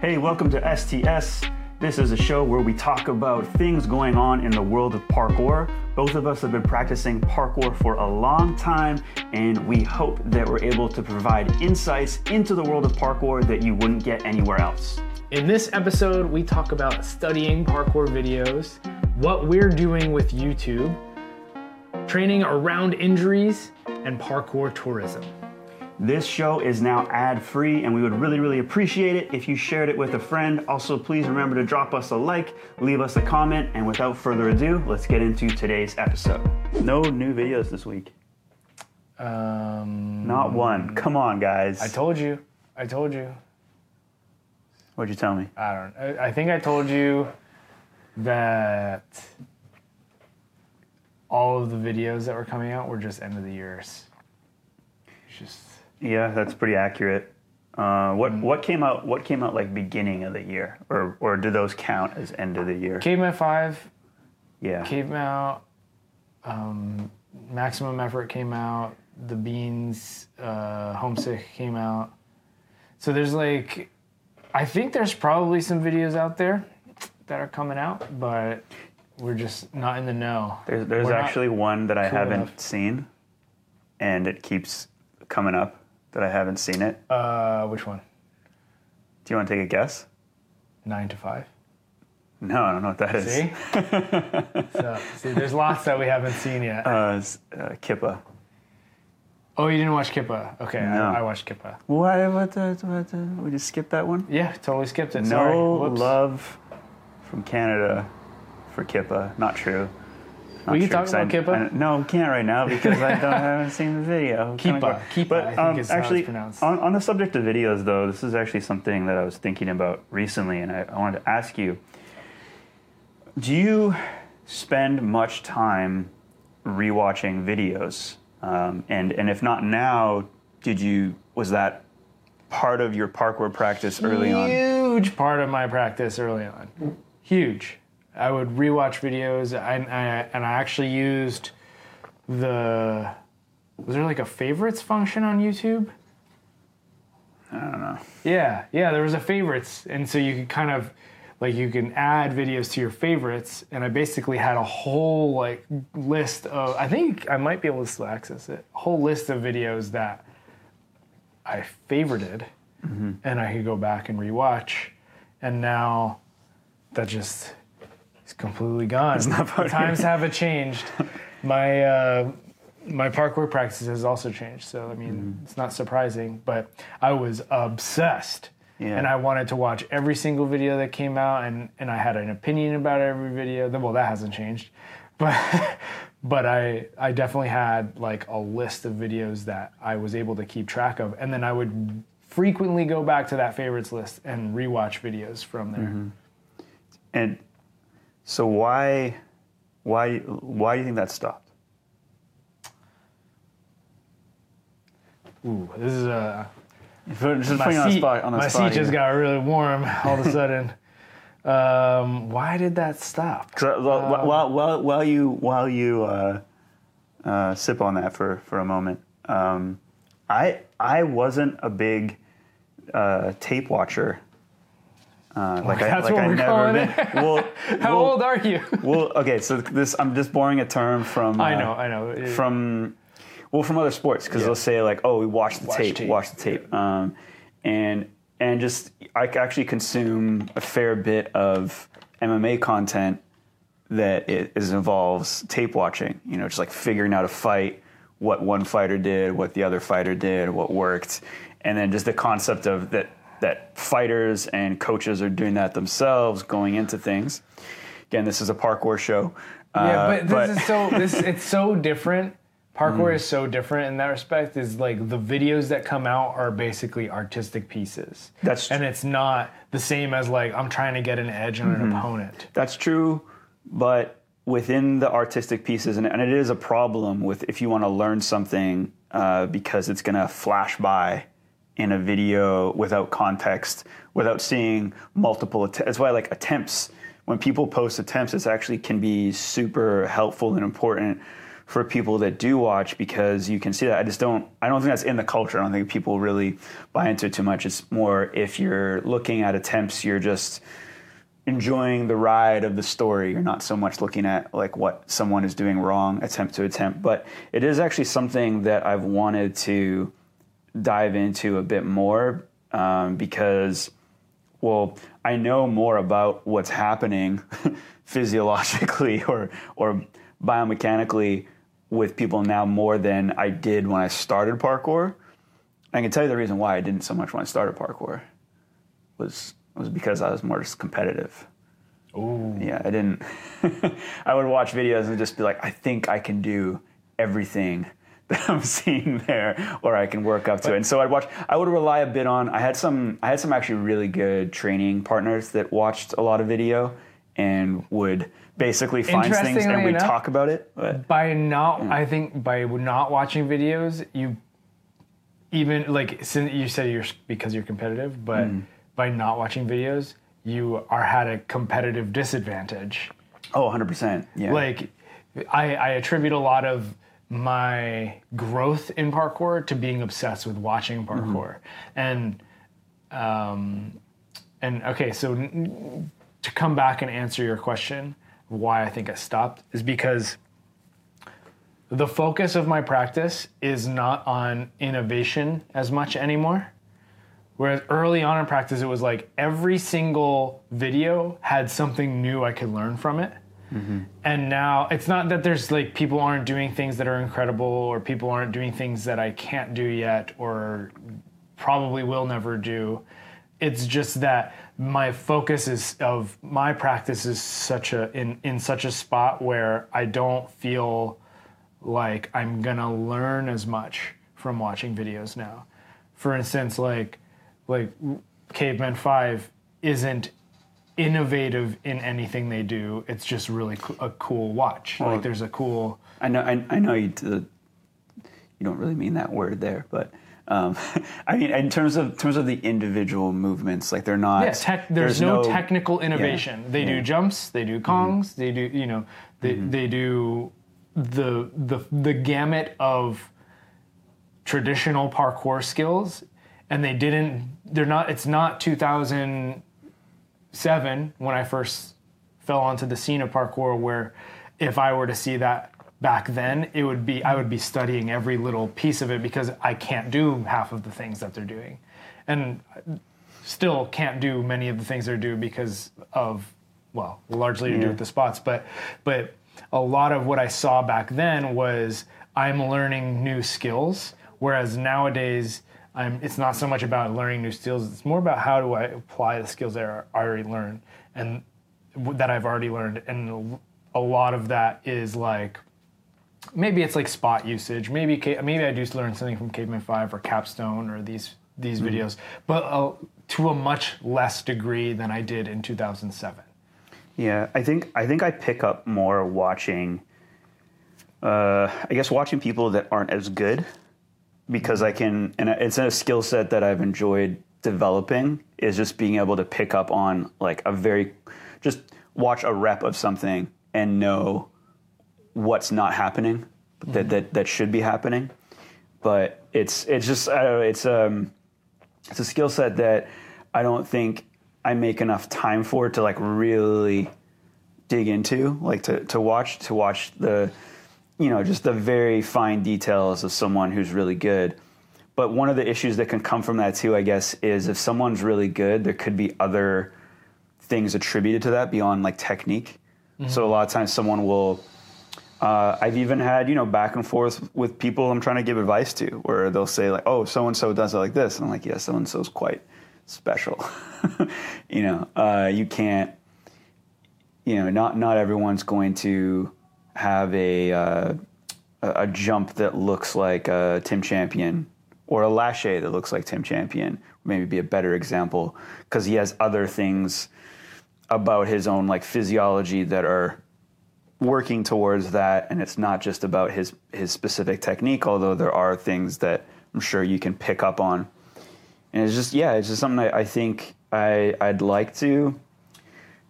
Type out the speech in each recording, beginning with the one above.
Hey, welcome to STS. This is a show where we talk about things going on in the world of parkour. Both of us have been practicing parkour for a long time, and we hope that we're able to provide insights into the world of parkour that you wouldn't get anywhere else. In this episode, we talk about studying parkour videos, what we're doing with YouTube, training around injuries, and parkour tourism. This show is now ad free, and we would really, really appreciate it if you shared it with a friend. Also, please remember to drop us a like, leave us a comment, and without further ado, let's get into today's episode. No new videos this week. Um, Not one. Come on, guys. I told you. I told you. What'd you tell me? I don't. I, I think I told you that all of the videos that were coming out were just end of the years. It's just Yeah, that's pretty accurate. Uh, what what came out? What came out like beginning of the year, or or do those count as end of the year? Caveman Five Yeah. came out. Um, Maximum Effort came out. The Beans uh, Homesick came out. So there's like, I think there's probably some videos out there that are coming out, but we're just not in the know. There's there's We're actually one that I cool haven't enough. seen, and it keeps coming up that I haven't seen it. Uh, which one? Do you want to take a guess? Nine to five. No, I don't know what that is. See? so, see, there's lots that we haven't seen yet. Uh, uh, Kippa. oh, you didn't watch Kippa? Okay, No. I, I watched Kippa. What? What? What uh, we just skipped that one. Yeah, totally skipped it. No love from Canada for Kippa. Not true. Not We can true, talk 'cause I- about Kippa? I- no, we can't right now because I don't haven't seen the video. Kippa. Kippa, But I think um, is how it's actually, pronounced. on, on the subject of videos, though, this is actually something that I was thinking about recently, and I, I wanted to ask you: Do you spend much time rewatching videos? Um, and and if not now, did you was that part of your parkour practice early on? Huge part of my practice early on. Huge. I would rewatch videos, and I, and I actually used the. Was there like a favorites function on YouTube? I don't know. Yeah, yeah, there was a favorites, and so you could kind of like you can add videos to your favorites, and I basically had a whole like list of. I think I might be able to still access it. A whole list of videos that I favorited, mm-hmm. and I could go back and rewatch, and now that just is completely gone. not part times haven't changed. My uh, my parkour practice has also changed. So I mean, Mm-hmm. it's not surprising. But I was obsessed, Yeah. and I wanted to watch every single video that came out, and and I had an opinion about every video. Well, that hasn't changed, but but I I definitely had like a list of videos that I was able to keep track of, and then I would frequently go back to that favorites list and rewatch videos from there. Mm-hmm. And so why why why do you think that stopped? Ooh, this is a Just my seat, spot on my seat just got really warm all of a sudden. um, why did that stop? uh, while, while, while, while you while you uh, uh, sip on that for, for a moment, um, I I wasn't a big uh, tape watcher. Uh, like I That's like what I we're never been. it? Well, How well, old are you? Well, okay, so this I'm just borrowing a term from. I uh, know, I know. From well from other sports because Yeah. they'll say like oh we watch the Watch tape, tape. watch the tape um, and and just I actually consume a fair bit of MMA content that it is involves tape watching you know just like figuring out a fight what one fighter did what the other fighter did what worked and then just the concept of that that fighters and coaches are doing that themselves going into things again this is a parkour show yeah, Uh, but this is so. This it's so different. Parkour is so different in that respect. Is like the videos that come out are basically artistic pieces. That's and it's not the same as like I'm trying to get an edge on an opponent. That's true, but within the artistic pieces, and, and it is a problem with if you want to learn something uh, because it's going to flash by in a video without context, without seeing multiple. Att- that's why like attempts. When people post attempts, it actually can be super helpful and important for people that do watch because you can see that. I just don't. I don't think that's in the culture. I don't think people really buy into it too much. It's more if you're looking at attempts, you're just enjoying the ride of the story. You're not so much looking at like what someone is doing wrong, attempt to attempt. But it is actually something that I've wanted to dive into a bit more um, because, well, I know more about what's happening physiologically or or biomechanically with people now more than I did when I started parkour. I can tell you the reason why I didn't so much when I started parkour was was because I was more just competitive. Ooh. Yeah, I didn't. I would watch videos and just be like, I think I can do everything that I'm seeing there, or I can work up to it. And so I'd watch. I would rely a bit on. I had some. I had some actually really good training partners that watched a lot of video and would basically find things and we'd enough- talk about it. But by not i think by not watching videos you even like since you said you're because you're competitive but Mm. by not watching videos you are had a competitive disadvantage oh, 100 percent. Yeah. like I, I attribute a lot of my growth in parkour to being obsessed with watching parkour. And um and okay so n- to come back and answer your question why i think i stopped is because the focus of my practice is not on innovation as much anymore. Whereas early on in practice, it was like every single video had something new I could learn from it. Mm-hmm. And now it's not that there's like people aren't doing things that are incredible or people aren't doing things that I can't do yet or probably will never do. It's just that my focus is of my practice is such a in in such a spot where I don't feel like I'm gonna learn as much from watching videos now. For instance, like like Caveman Five isn't innovative in anything they do. It's just really co- a cool watch. like there's a cool. I know. I, I know you. You don't really mean that word there, but um, I mean in terms of in terms of the individual movements, like they're not. Yeah, tech, there's, no, technical innovation. They do jumps, they do kongs, they do you know they they do the the the gamut of traditional parkour skills, and they didn't. They're not. It's not 2007 when I first fell onto the scene of parkour, where if I were to see that back then, it would be I would be studying every little piece of it because I can't do half of the things that they're doing, and still can't do many of the things they're doing because of well largely to do with the spots. But but a lot of what i saw back then was i'm learning new skills whereas nowadays I'm, it's not so much about learning new skills it's more about how do i apply the skills that i already learned and that i've already learned and a lot of that is like maybe it's like spot usage. Maybe maybe I do learn something from Caveman Five or Capstone or these these videos, but uh, to a much less degree than I did in 2007. Yeah, I think I think I pick up more watching. Uh, I guess watching people that aren't as good, because I can, and it's a skill set that I've enjoyed developing. Is just being able to pick up on like a very, just watch a rep of something and know what's not happening that that that should be happening. But it's it's just I don't know, it's um it's a skill set that I don't think I make enough time for to like really dig into, like to, to watch to watch the you know just the very fine details of someone who's really good. But one of the issues that can come from that too, I guess, is if someone's really good, there could be other things attributed to that beyond like technique. So a lot of times someone will uh, I've even had you know back and forth with people I'm trying to give advice to, where they'll say like, "Oh, so and so does it like this," and I'm like, "Yeah, so and so's quite special." you know, uh, you can't. You know, not not everyone's going to have a uh, a a jump that looks like uh, Tim Champion or a lache that looks like Tim Champion. Maybe be a better example because he has other things about his own like physiology that are working towards that and it's not just about his his specific technique although there are things that i'm sure you can pick up on and it's just yeah it's just something I, I think I, i'd like to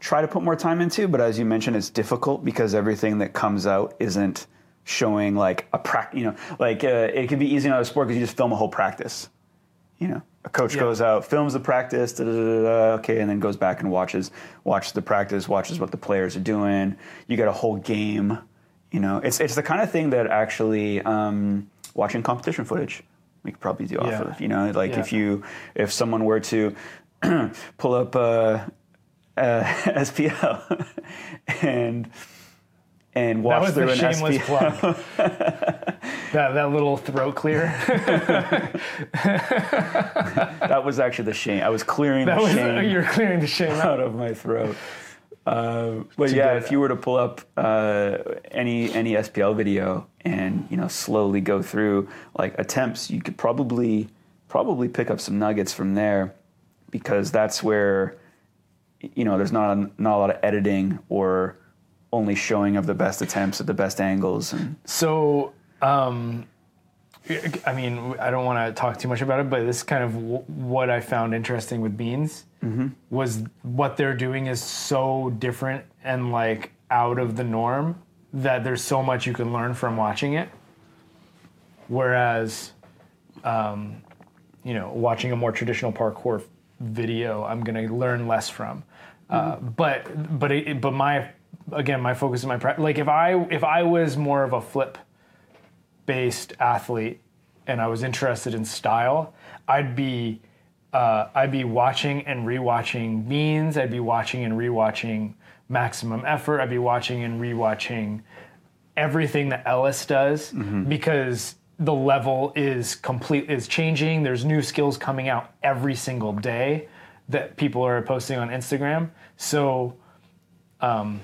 try to put more time into but as you mentioned it's difficult because everything that comes out isn't showing like a practice. You know, like uh, it can be easy in other sport because you just film a whole practice. You know, a coach Yeah. goes out, films the practice, da, da, da, okay, and then goes back and watches watches the practice, watches what the players are doing. You get a whole game. You know, it's it's the kind of thing that actually um, watching competition footage we could probably do off Yeah. of. You know, like if you if someone were to pull up uh, uh, SPL and and That watch was through the an shameless plug. that that little throat clear. that was actually the shame. I was clearing That the was shame you're clearing the shame out. out of my throat. Uh, but yeah, if you were to pull up uh, any any SPL video and you know slowly go through like attempts, you could probably probably pick up some nuggets from there because that's where you know there's not a, not a lot of editing or only showing of the best attempts at the best angles and So, um, I mean, I don't want to talk too much about it, but this is kind of w- what I found interesting with Beans was what they're doing is so different and like out of the norm that there's so much you can learn from watching it. Whereas, um, you know, watching a more traditional parkour video, I'm going to learn less from. Uh, but but it, but my again, my focus is my pra- like if I if I was more of a flip based athlete and I was interested in style, I'd be uh, I'd be watching and rewatching Beans. I'd be watching and rewatching Maximum Effort. I'd be watching and rewatching everything that Ellis does because the level is complete is changing. There's new skills coming out every single day that people are posting on Instagram. So um,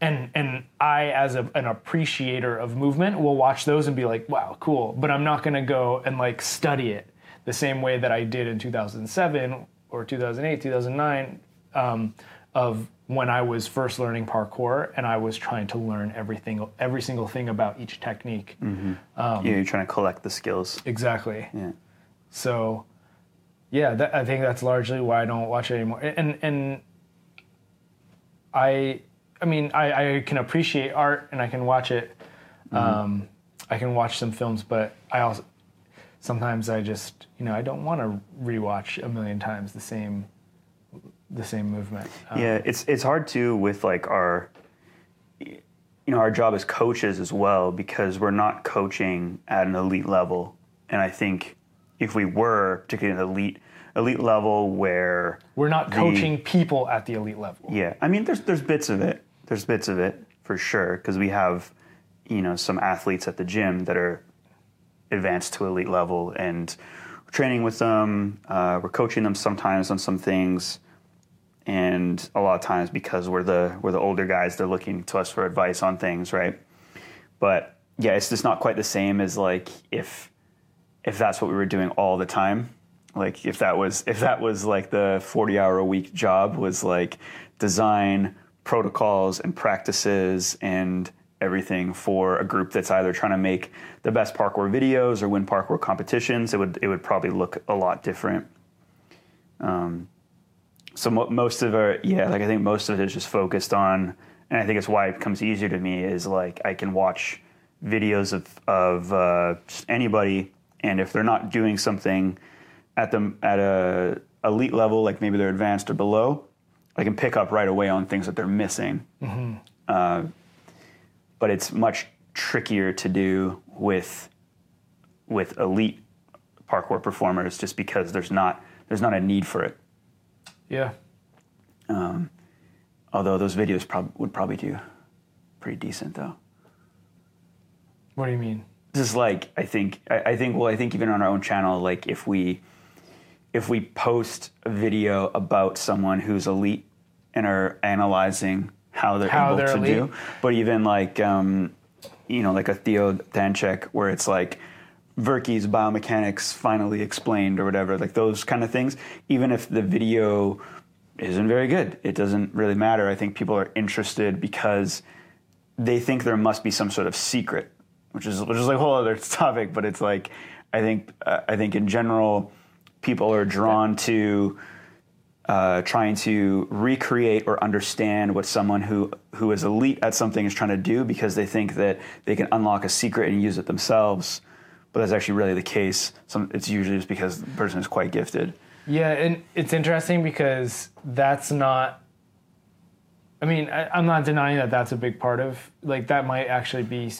and and I as a, an appreciator of movement will watch those and be like, wow, cool. But I'm not gonna go and like study it the same way that I did in 2007 or 2008, 2009, um, of when I was first learning parkour and I was trying to learn everything, every single thing about each technique. Mm-hmm. Um, yeah, you're trying to collect the skills. Exactly. Yeah. So, yeah, that, I think that's largely why I don't watch it anymore. And and I, I mean, I, I can appreciate art and I can watch it. Um, I can watch some films, but I also sometimes I just you know I don't want to rewatch a million times the same the same movement. Um, Yeah, it's it's hard too with like our you know our job as coaches as well because we're not coaching at an elite level, and I think if we were particularly an elite elite level where We're not the- coaching people at the elite level. yeah, I mean there's there's bits of it, there's bits of it for sure because we have you know some athletes at the gym that are advanced to elite level and we're training with them, uh, we're coaching them sometimes on some things. And a lot of times because we're the we're the older guys they're looking to us for advice on things right? But yeah it's just not quite the same as like if if that's what we were doing all the time. Like if that was if that was like the 40 hour a week job was like design protocols and practices and everything for a group that's either trying to make the best parkour videos or win parkour competitions it would it would probably look a lot different. So mo- most of our yeah like i think most of it is just focused on and i think it's why it becomes easier to me is like i can watch videos of of uh, anybody and if they're not doing something at the at a elite level like maybe they're advanced or below i can pick up right away on things that they're missing uh, but it's much trickier to do with with elite parkour performers just because there's not there's not a need for it Yeah. Although those videos prob- would probably do pretty decent though. What do you mean? Just like I think I, I think well I think even on our own channel like if we if we post a video about someone who's elite and are analyzing how they're How able they're to elite. do, but even like um, you know like a Theo Danchek where it's like Verke's biomechanics finally explained or whatever like those kind of things. Even if the video isn't very good, it doesn't really matter. I think people are interested because they think there must be some sort of secret, which is which is like a whole other topic. But it's like I think uh, I think in general, people are drawn to uh, trying to recreate or understand what someone who who is elite at something is trying to do because they think that they can unlock a secret and use it themselves. But that's actually really the case. Some, it's usually just because the person is quite gifted. Yeah, and it's interesting because that's not. I mean, I, I'm not denying that that's a big part of like that might actually be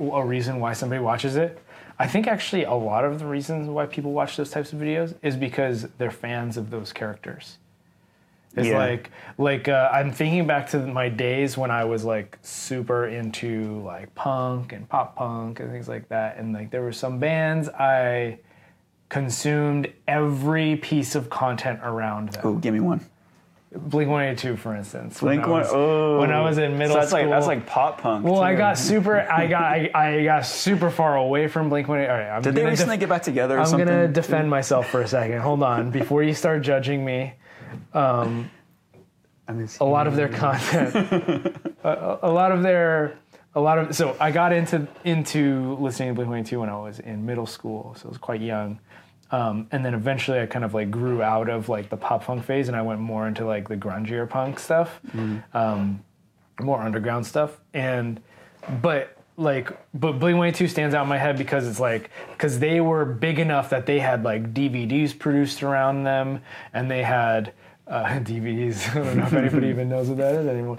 a reason why somebody watches it. I think actually a lot of the reasons why people watch those types of videos is because they're fans of those characters. It's Yeah. like like uh, I'm thinking back to my days when I was like super into like punk and pop punk and things like that, and like there were some bands I consumed every piece of content around them. Oh, give me one. Blink 182, for instance. when Blink I one. was- Oh, when I was in middle so that's school. like that's like pop punk. well, I got super. I got. I, I got super far away from Blink 182. All right, I'm Did they recently def- get back together? Or I'm something? gonna defend myself for a second. Hold on, before you start judging me. Um, I mean, a lot of their content a, a lot of their a lot of so i got into into listening to blink 182 when i was in middle school so i was quite young um, and then eventually i kind of like grew out of like the pop punk phase and i went more into like the grungier punk stuff um, more underground stuff. And but like but blink 182 stands out in my head because it's like because they were big enough that they had like dvds produced around them and they had uh, dvds i don't know if anybody even knows what that is anymore.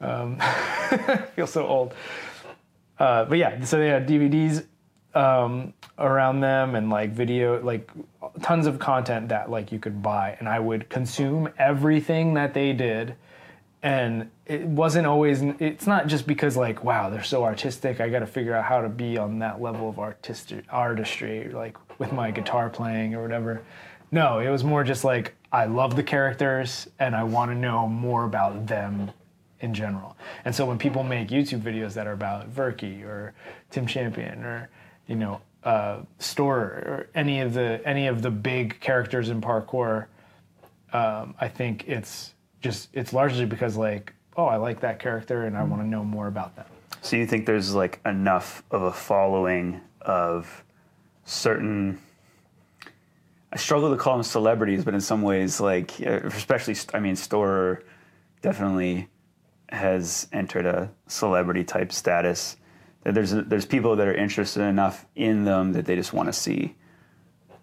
Um, I feel so old. Uh, but yeah so they had dvds um, around them and like video like tons of content that like you could buy. And i would consume everything that they did. And it wasn't always it's not just because like wow they're so artistic. I got to figure out how to be on that level of artistic artistry like with my guitar playing or whatever. No it was more just like i love the characters and i want to know more about them in general. And so when people make youtube videos that are about Verky or tim champion or you know uh, store or any of the any of the big characters in parkour um, I think it's just it's largely because like oh I like that character and I want to know more about them. So you think there's like enough of a following of certain I struggle to call them celebrities, but in some ways like uh, especially I mean Storror definitely has entered a celebrity type status. That there's there's people that are interested enough in them that they just want to see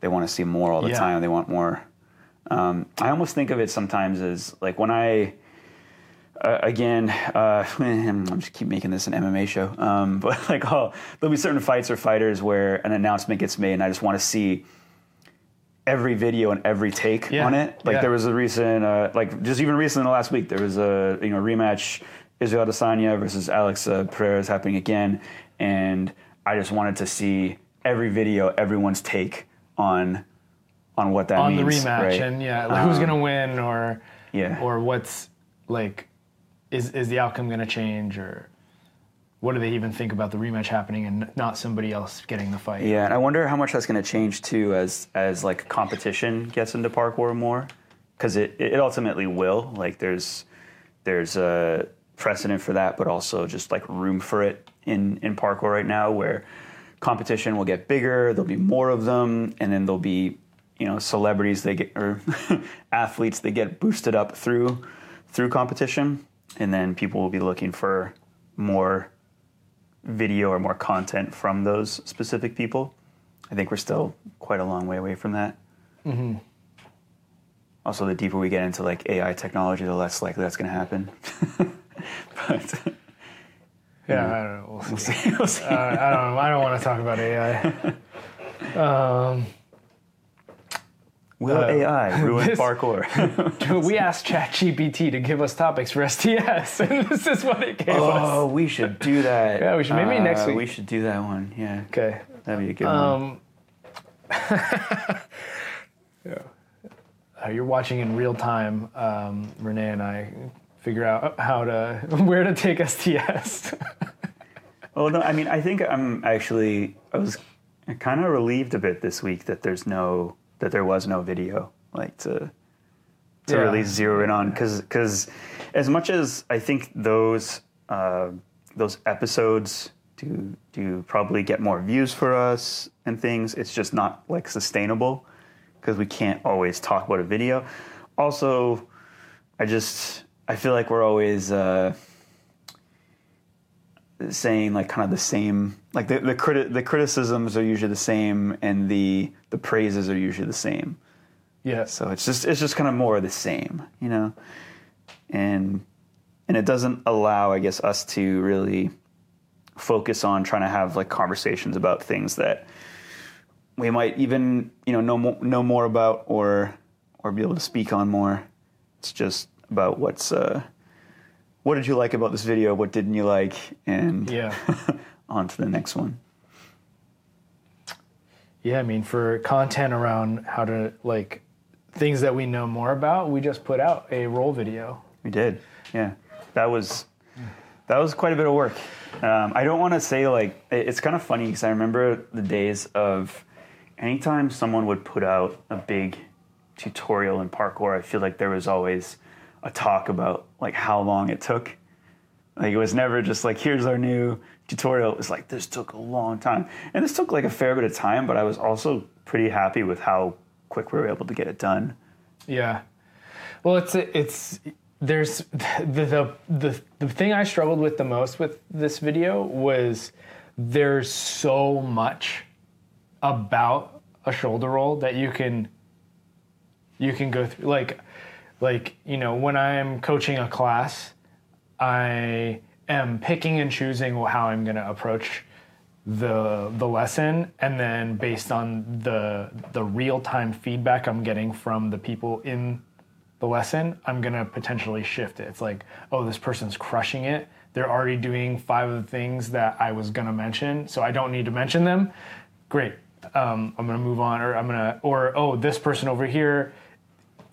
they want to see more all the Yeah. time. They want more. Um, I almost think of it sometimes as like when I uh, again, uh, I'm just keep making this an MMA show. Um, but like, oh, there'll be certain fights or fighters where an announcement gets made, and I just want to see every video and every take Yeah, on it. Like yeah. there was a recent, uh, like just even recent in the last week, there was a you know rematch Israel Adesanya versus Alex uh, Pereira is happening again, and I just wanted to see every video, everyone's take on on what that on means the rematch right? and yeah like, who's Um, gonna win or yeah. or what's like is is the outcome gonna change or what do they even think about the rematch happening and not somebody else getting the fight? Yeah, and I wonder how much that's going to change too as as like competition gets into parkour more, because it it ultimately will. Like there's there's a precedent for that, but also just like room for it in in parkour right now, where competition will get bigger. There'll be more of them, and then there'll be you know celebrities they get or athletes they get boosted up through through competition, and then people will be looking for more video or more content from those specific people. I think we're still quite a long way away from that. Mm-hmm. Also, the deeper we get into like AI technology, the less likely that's going to happen. but Yeah, I don't know. We'll see. we'll see. We'll see. uh, I don't. I don't want to talk about AI. Um, Will uh, AI ruin this- parkour? we asked ChatGPT to give us topics for STS, and this is what it gave us. oh, we should do that. Yeah, we should- maybe next Uh, week. We should do that one. Yeah, Okay. that'd be a good one. Um, yeah. Uh, you're watching in real time. Um, Renee and I figure out how to where to take STS. Oh no, I mean, I think I'm actually I was kind of relieved a bit this week that there's no that there was no video like to to Yeah. really zero in on because because as much as I think those uh, those episodes do do probably get more views for us and things, it's just not like sustainable because we can't always talk about a video. also, I just I feel like we're always uh, saying like kind of the same. Like the the, criti- the criticisms are usually the same, and the the praises are usually the same. Yeah. So it's just it's just kind of more of the same, you know, and and it doesn't allow, I guess, us to really focus on trying to have like conversations about things that we might even you know know more, know more about or or be able to speak on more. It's just about what's uh, what did you like about this video, what didn't you like, and Yeah. on to the next one. Yeah, I mean, for content around how to like things that we know more about, we just put out a roll video. We did, yeah. That was that was quite a bit of work. Um, I don't want to say like it's kind of funny because I remember the days of anytime someone would put out a big tutorial in parkour. I feel like there was always a talk about like how long it took. Like it was never just like here's our new tutorial. It was like this took a long time, and this took like a fair bit of time. But I was also pretty happy with how quick we were able to get it done. Yeah. Well, it's it's there's the the the, the thing I struggled with the most with this video was there's so much about a shoulder roll that you can you can go through like like you know when I'm coaching a class I am picking and choosing how I'm going to approach the the lesson and then based on the the real-time feedback I'm getting from the people in the lesson, I'm going to potentially shift it. It's like, oh, this person's crushing it. They're already doing five of the things that I was going to mention, so I don't need to mention them. Great. Um, I'm going to move on or I'm going to or oh, this person over here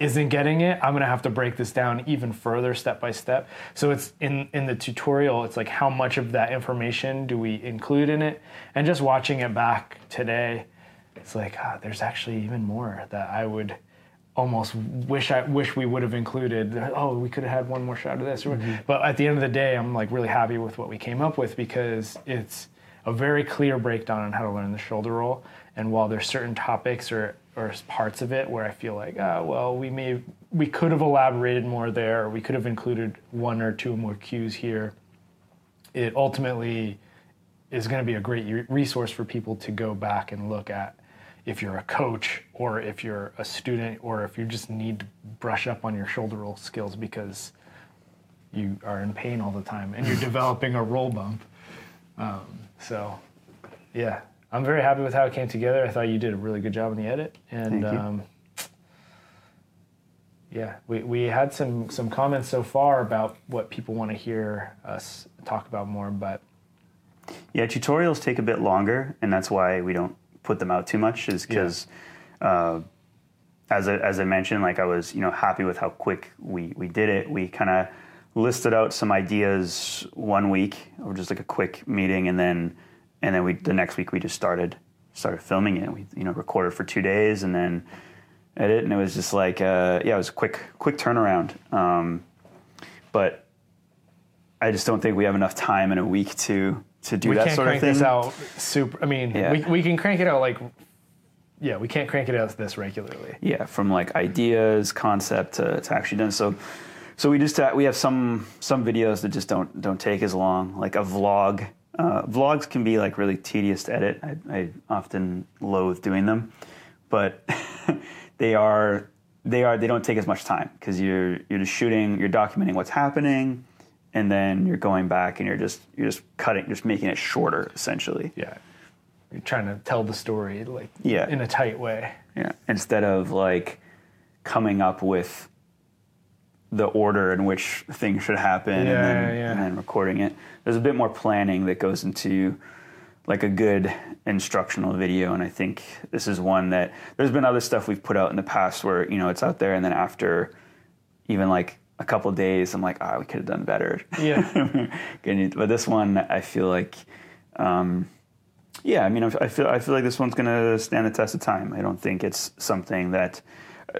isn't getting it, I'm gonna have to break this down even further step by step. So it's in in the tutorial, it's like how much of that information do we include in it? And just watching it back today, it's like ah, there's actually even more that I would almost wish I wish we would have included. Oh, we could have had one more shot of this. But at the end of the day, I'm like really happy with what we came up with because it's a very clear breakdown on how to learn the shoulder roll. And while there's certain topics or or parts of it where I feel like, ah, well, we may we could have elaborated more there, or we could have included one or two more cues here. It ultimately is going to be a great resource for people to go back and look at if you're a coach or if you're a student or if you just need to brush up on your shoulder roll skills because you are in pain all the time and you're developing a roll bump. Um, so, yeah, I'm very happy with how it came together. I thought you did a really good job on the edit, and um, yeah, we, we had some some comments so far about what people want to hear us talk about more, but Yeah, tutorials take a bit longer, and that's why we don't put them out too much. Is because, uh, as I, as I mentioned, like I was you know happy with how quick we we did it. We kind of listed out some ideas one week, or just like a quick meeting, and then and then we the next week we just started started filming it. We you know recorded for two days, and then edit, and it was just like uh, yeah, it was a quick quick turnaround. Um, but I just don't think we have enough time in a week to to do we that can't sort of crank thing. this out super. I mean, Yeah. we, we can crank it out like, yeah, we can't crank it out this regularly. yeah, from like ideas, concept to, to actually done. So, so we just uh, we have some some videos that just don't don't take as long. Like a vlog. Uh, vlogs can be like really tedious to edit. I, I often loathe doing them, but they are they are they don't take as much time because you're you're just shooting, you're documenting what's happening, and then you're going back and you're just you're just cutting, just making it shorter essentially. Yeah, you're trying to tell the story like Yeah. in a tight way. Yeah. Instead of like coming up with the order in which things should happen and, Yeah, then, yeah. and then recording it. There's a bit more planning that goes into like a good instructional video and I think this is one that there's been other stuff we've put out in the past where, you know, it's out there and then after even like a couple days I'm like, ah, we could have done better. Yeah. But this one I feel like um, yeah, I mean, I feel I feel like this one's gonna stand the test of time. I don't think it's something that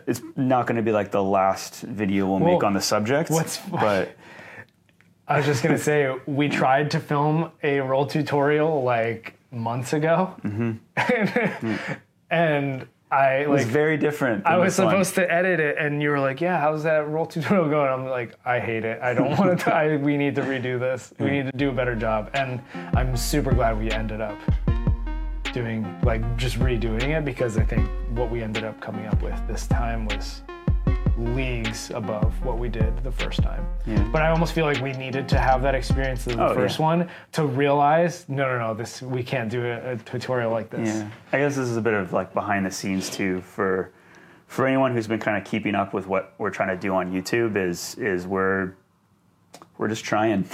it's not going to be like the last video we'll make on the subject. what's- but I was just gonna say we tried to film a roll tutorial like months ago, Mm-hmm. and I It was like very different. I was this one. supposed to edit it, and you were like, "Yeah, how's that roll tutorial going?" I'm like, "I hate it. I don't want to. I, we need to redo this. We need to do a better job." And I'm super glad we ended up doing like just redoing it because I think what we ended up coming up with this time was leagues above what we did the first time. Yeah. But I almost feel like we needed to have that experience of the Oh, first yeah. one to realize, no, no, no, this we can't do a, a tutorial like this. Yeah, I guess this is a bit of like behind the scenes too for for anyone who's been kind of keeping up with what we're trying to do on YouTube. Is is we're we're just trying,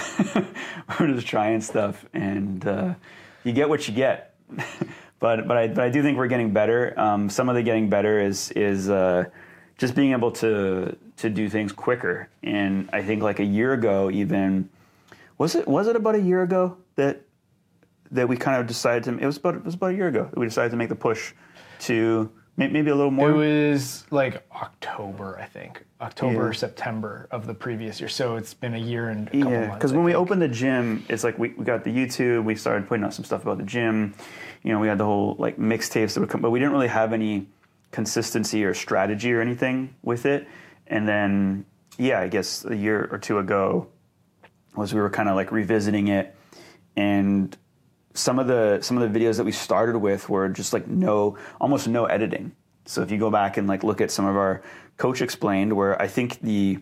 we're just trying stuff, and uh, you get what you get. but but I but I do think we're getting better. Um, some of the getting better is is uh, just being able to to do things quicker. And I think like a year ago, even was it was it about a year ago that that we kind of decided to. It was about it was about a year ago that we decided to make the push to maybe a little more. It was like October, I think. October or Yeah. September of the previous year. So it's been a year and a couple yeah, months. because when we opened the gym, it's like we, we got the YouTube. We started putting out some stuff about the gym. You know, we had the whole like mixtapes that would come, but we didn't really have any consistency or strategy or anything with it. And then, yeah, I guess a year or two ago was we were kind of like revisiting it, and some of the some of the videos that we started with were just like no, almost no editing. So if you go back and like look at some of our coach explained, where I think the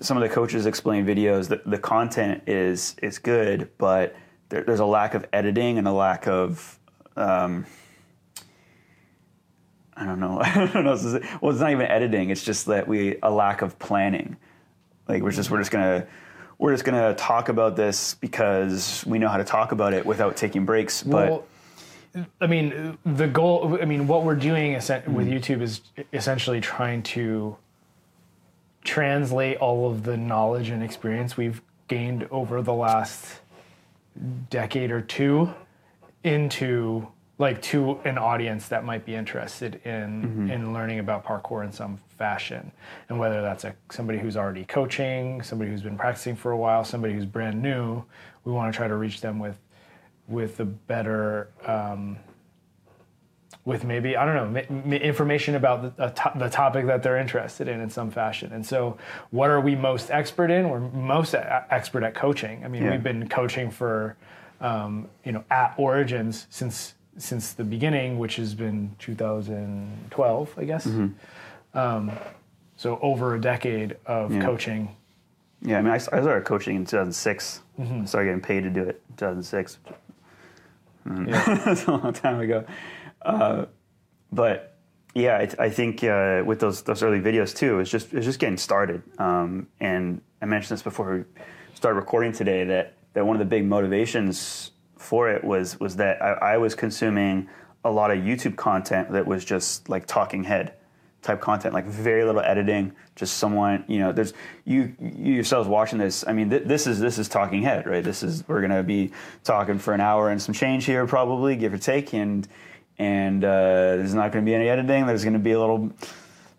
some of the coaches explain videos that the content is is good, but there, there's a lack of editing and a lack of um, I don't know. I don't know. Well, it's not even editing. It's just that we a lack of planning. Like we're just we're just gonna we're just gonna talk about this because we know how to talk about it without taking breaks. But Well, I mean, the goal. I mean, what we're doing with YouTube is essentially trying to translate all of the knowledge and experience we've gained over the last decade or two into like to an audience that might be interested in Mm-hmm. in learning about parkour in some fashion and whether that's a somebody who's already coaching somebody who's been practicing for a while somebody who's brand new we want to try to reach them with with a better um, with maybe I don't know ma- ma- information about the, to- the topic that they're interested in in some fashion. And so, what are we most expert in? We're most a- expert at coaching. I mean, Yeah. we've been coaching for um, you know at Origins since since the beginning, which has been 2012, I guess. Um, so over a decade of Yeah. coaching. yeah, I mean, I, I started coaching in 2006. Mm-hmm. I started getting paid to do it in 2006. Yeah. That's a long time ago. Uh, but yeah, I, I think uh, with those those early videos too, it's just it's just getting started. Um, and I mentioned this before we started recording today that that one of the big motivations for it was was that I, I was consuming a lot of YouTube content that was just like talking head type content, like very little editing, just someone, you know, there's you you yourselves watching this. I mean, th- this is this is talking head, right? This is we're gonna be talking for an hour and some change here, probably give or take, and and uh, there's not gonna be any editing. There's gonna be a little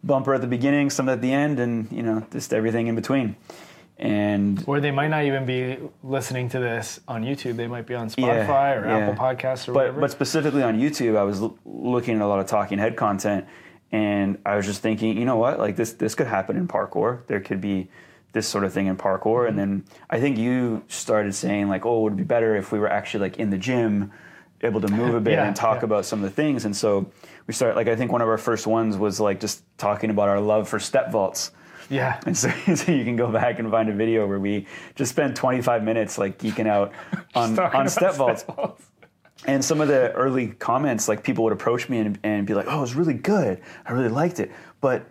bumper at the beginning, some at the end, and you know, just everything in between. And Or they might not even be listening to this on YouTube. They might be on Yeah, Spotify or yeah. Apple Podcasts or but whatever. but specifically on YouTube, I was l- looking at a lot of talking head content, and I was just thinking, you know what, like this this could happen in parkour. There could be this sort of thing in parkour, and then I think you started saying like, oh, it would be better if we were actually like in the gym, able to move a bit Yeah, and talk yeah. about some of the things, and so we started like I think one of our first ones was like just talking about our love for step vaults. Yeah. And so, so you can go back and find a video where we just spent 25 minutes like geeking out on, on step vaults. step vaults. And some of the early comments, like people would approach me and, and be like, "Oh, it was really good. I really liked it." But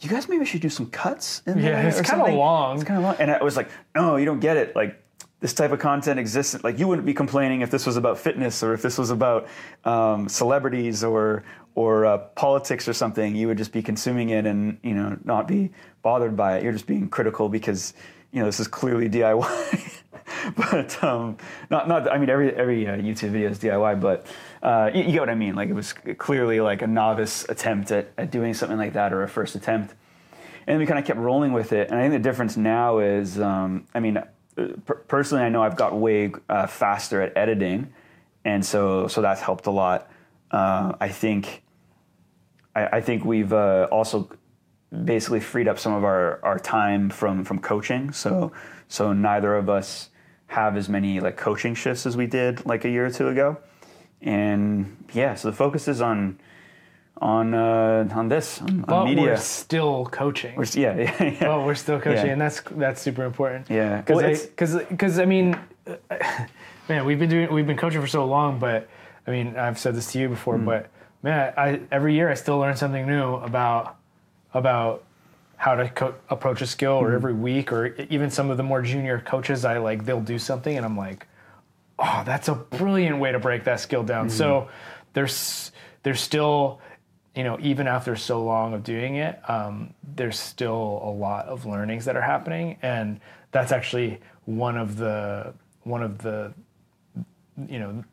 you guys maybe should do some cuts in there. Yeah, it's kinda long. It's kind of long. And I was like, "No, you don't get it. Like this type of content exists. Like you wouldn't be complaining if this was about fitness or if this was about um, celebrities or or uh, politics or something. You would just be consuming it and you know not be bothered by it. You're just being critical because you know this is clearly DIY." but um, not not. I mean, every every uh, YouTube video is DIY, but uh, you, you get what I mean. Like it was clearly like a novice attempt at, at doing something like that or a first attempt, and we kind of kept rolling with it. And I think the difference now is, um, I mean, uh, per- personally, I know I've got way uh, faster at editing, and so so that's helped a lot. Uh, I think I, I think we've uh, also basically freed up some of our, our time from from coaching. So so neither of us have as many like coaching shifts as we did like a year or two ago. And yeah, so the focus is on on uh, on this on, but on media. we're still coaching. We're yeah, yeah, yeah. well, we're still coaching, Yeah. and that's that's super important. Yeah. Well, because it's- because because I mean, man, we've been doing we've been coaching for so long, but I mean, I've said this to you before, Mm. but man, I every year I still learn something new about about how to co- approach a skill, or every week, or even some of the more junior coaches, I like they'll do something, and I'm like, oh, that's a brilliant way to break that skill down. So there's there's still, you know, even after so long of doing it, um, there's still a lot of learnings that are happening, and that's actually one of the one of the you know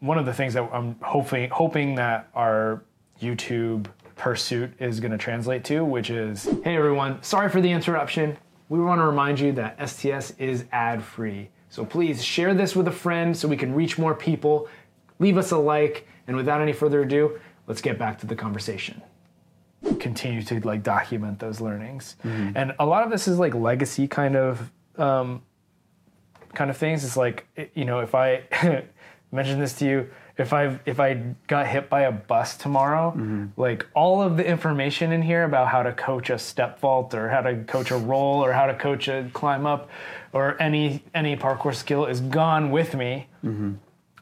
one of the things that I'm hoping hoping that our YouTube pursuit is going to translate to, which is, hey everyone, sorry for the interruption. We want to remind you that STS is ad free. So please share this with a friend so we can reach more people. Leave us a like, and without any further ado, let's get back to the conversation. Continue to like document those learnings, and a lot of this is like legacy kind of um, kind of things. It's like you know, if I mention this to you, if I if I got hit by a bus tomorrow, like all of the information in here about how to coach a step vault or how to coach a roll or how to coach a climb up or any any parkour skill is gone with me,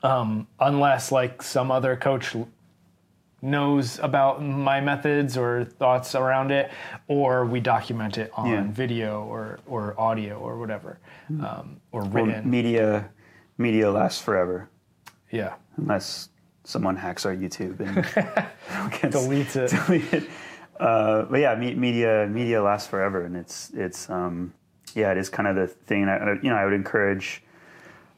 um, unless like some other coach knows about my methods or thoughts around it, or we document it on Yeah. video or or audio or whatever, um, or written. media media lasts forever. Yeah, unless someone hacks our YouTube and gets- deletes it. delete it. Uh, but yeah, me, media media lasts forever, and it's it's um, yeah, it is kind of the thing. And I, you know, I would encourage.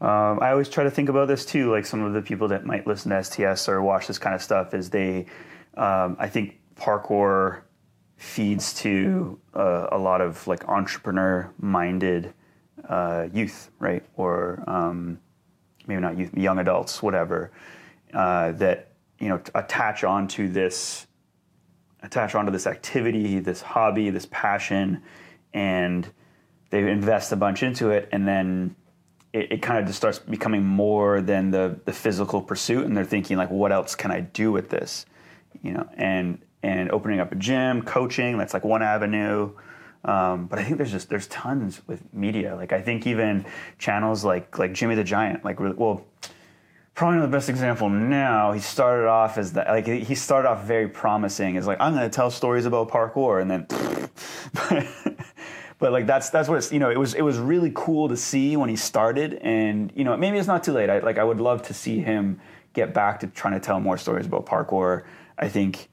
Um, I always try to think about this too. Like some of the people that might listen to STS or watch this kind of stuff, is they, um, I think parkour feeds to uh, a lot of like entrepreneur-minded uh, youth, right? Or um, maybe not youth, young adults, whatever, uh, that you know attach onto this attach onto this activity, this hobby, this passion, and they invest a bunch into it, and then it, it kind of just starts becoming more than the the physical pursuit, and they're thinking like, what else can I do with this, you know, and and opening up a gym, coaching, that's like one avenue. Um, but I think there's just there's tons with media. Like I think even channels like like Jimmy the Giant, like well, probably not the best example now. He started off as that like he started off very promising as like I'm going to tell stories about parkour, and then, but, but like that's that's what it's you know it was it was really cool to see when he started, and you know maybe it's not too late. I like I would love to see him get back to trying to tell more stories about parkour. I think.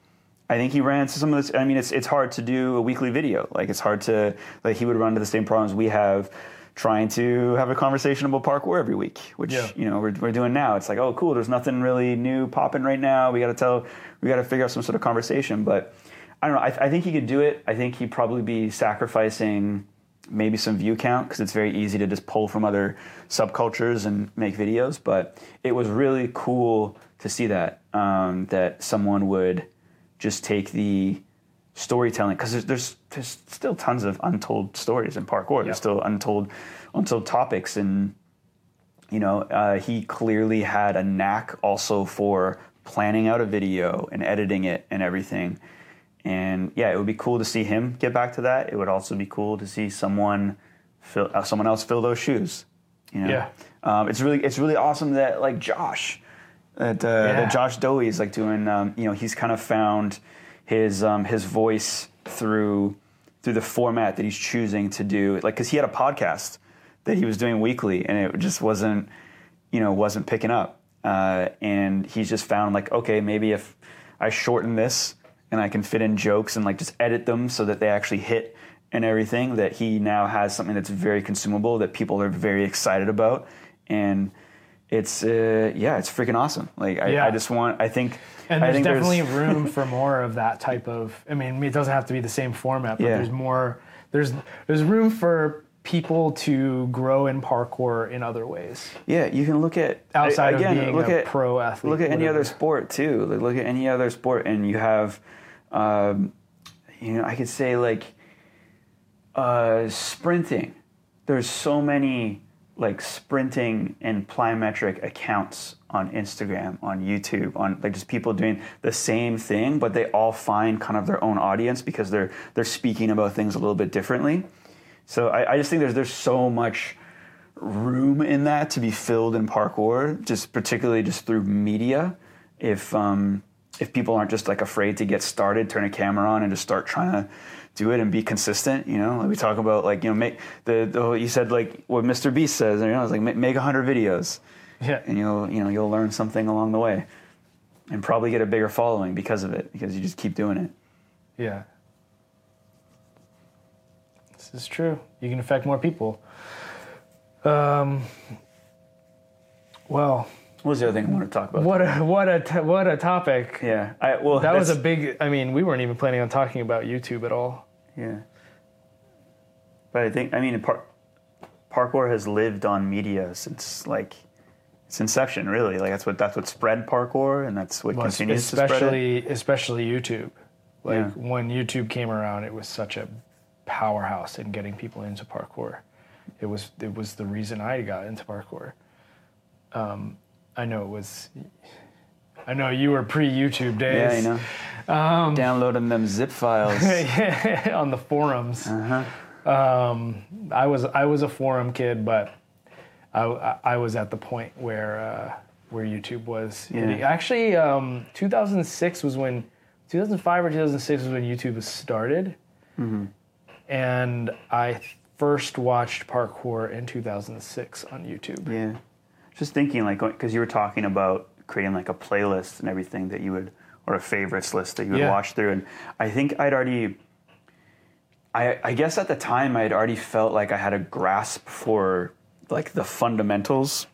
I think he ran into some of this. I mean, it's it's hard to do a weekly video. Like it's hard to like he would run into the same problems we have trying to have a conversation about parkour every week, which Yeah. you know we're, we're doing now. It's like oh cool, there's nothing really new popping right now. We got to tell, we got to figure out some sort of conversation. But I don't know. I, I think he could do it. I think he'd probably be sacrificing maybe some view count because it's very easy to just pull from other subcultures and make videos. But it was really cool to see that um, that someone would just take the storytelling because there's, there's there's still tons of untold stories in parkour. Yeah. There's still untold untold topics, and you know uh, he clearly had a knack also for planning out a video and editing it and everything. And yeah, it would be cool to see him get back to that. It would also be cool to see someone fill uh, someone else fill those shoes. You know? Yeah. Um, it's really it's really awesome that like Josh, that uh, Yeah. that Josh Dowie is like doing. Um, you know, he's kind of found his um, his voice through through the format that he's choosing to do. Like, because he had a podcast that he was doing weekly, and it just wasn't you know wasn't picking up. Uh, and he's just found like okay, maybe if I shorten this and I can fit in jokes and like just edit them so that they actually hit and everything, that he now has something that's very consumable that people are very excited about, and it's uh, yeah, it's freaking awesome. Like I, Yeah. I just want, I think, And I there's think definitely room for more of that type of. I mean, it doesn't have to be the same format, but Yeah. there's more. There's there's room for people to grow in parkour in other ways Yeah, you can look at outside again, of being look a at pro athlete. look at any other sport too. Like look at any other sport, and you have Um, you know, I could say like uh, sprinting. There's so many like sprinting and plyometric accounts on Instagram, on YouTube, on like just people doing the same thing, but they all find kind of their own audience because they're they're speaking about things a little bit differently. So I, I just think there's there's so much room in that to be filled in parkour, just particularly just through media. If um, if people aren't just like afraid to get started, turn a camera on, and just start trying to do it and be consistent. You know, like we talk about like you know make the, the you said like what Mr. Beast says. You know, it's like ma- make a hundred videos, Yeah. and you'll you know you'll learn something along the way, and probably get a bigger following because of it because you just keep doing it. Yeah. This is true. You can affect more people. Um, well, What was the other thing I wanted to talk about? what a what a t- what a topic. Yeah, I well That was a big. I mean, we weren't even planning on talking about YouTube at all. Yeah. But I think I mean par- parkour has lived on media since like its inception. Really, like that's what that's what spread parkour, and that's what Well, continues to spread it. especially especially YouTube. Like Yeah. when YouTube came around, it was such a powerhouse in getting people into parkour. It was it was the reason I got into parkour. Um, I know it was. I know you were pre YouTube days. Yeah, you know. Downloading them zip files. on the forums. uh-huh. Um, I was I was a forum kid, but I, I- I was at the point where uh, where YouTube was. Yeah. Actually, um, 2006 was when 2005 or 2006 was when YouTube was started, Mm-hmm. and I first watched parkour in 2006 on YouTube. Yeah. Just thinking, like, because you were talking about creating like a playlist and everything that you would, or a favorites list that you would Yeah. watch through. And I think I'd already, I, I guess at the time I had already felt like I had a grasp for like the fundamentals.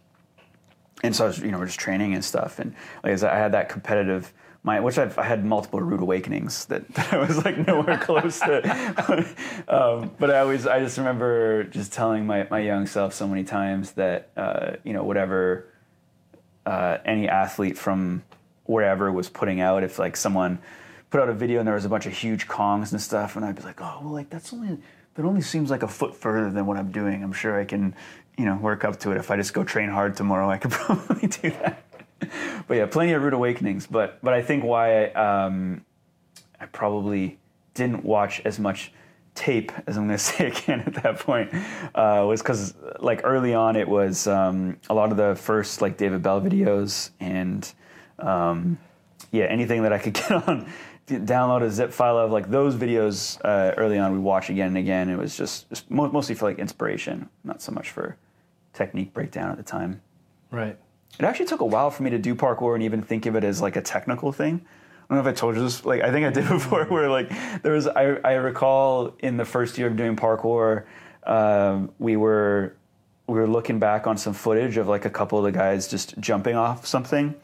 And so I was, you know, we're just training and stuff. And like I said, I had that competitive mind, which I've, I had multiple rude awakenings that, that I was like nowhere close to. um, but I always, I just remember just telling my, my young self so many times that, uh, you know, whatever uh, any athlete from wherever was putting out, if like someone put out a video and there was a bunch of huge kongs and stuff, and I'd be like, oh, well, like that's only, that only seems like a foot further than what I'm doing. I'm sure I can, you know, work up to it. If I just go train hard tomorrow, I could probably do that. but yeah, plenty of rude awakenings. But but I think why um, I probably didn't watch as much tape as I'm going to say again at that point uh, was because like early on it was um, a lot of the first like David Belle videos and um, yeah anything that I could get on download a zip file of like those videos uh, early on we watch again and again it was just, just mo- mostly for like inspiration not so much for technique breakdown at the time Right. It actually took a while for me to do parkour and even think of it as like a technical thing. I don't know if I told you this. Like I think I did before, where like there was. I, I recall in the first year of doing parkour, um, we were we were looking back on some footage of like a couple of the guys just jumping off something,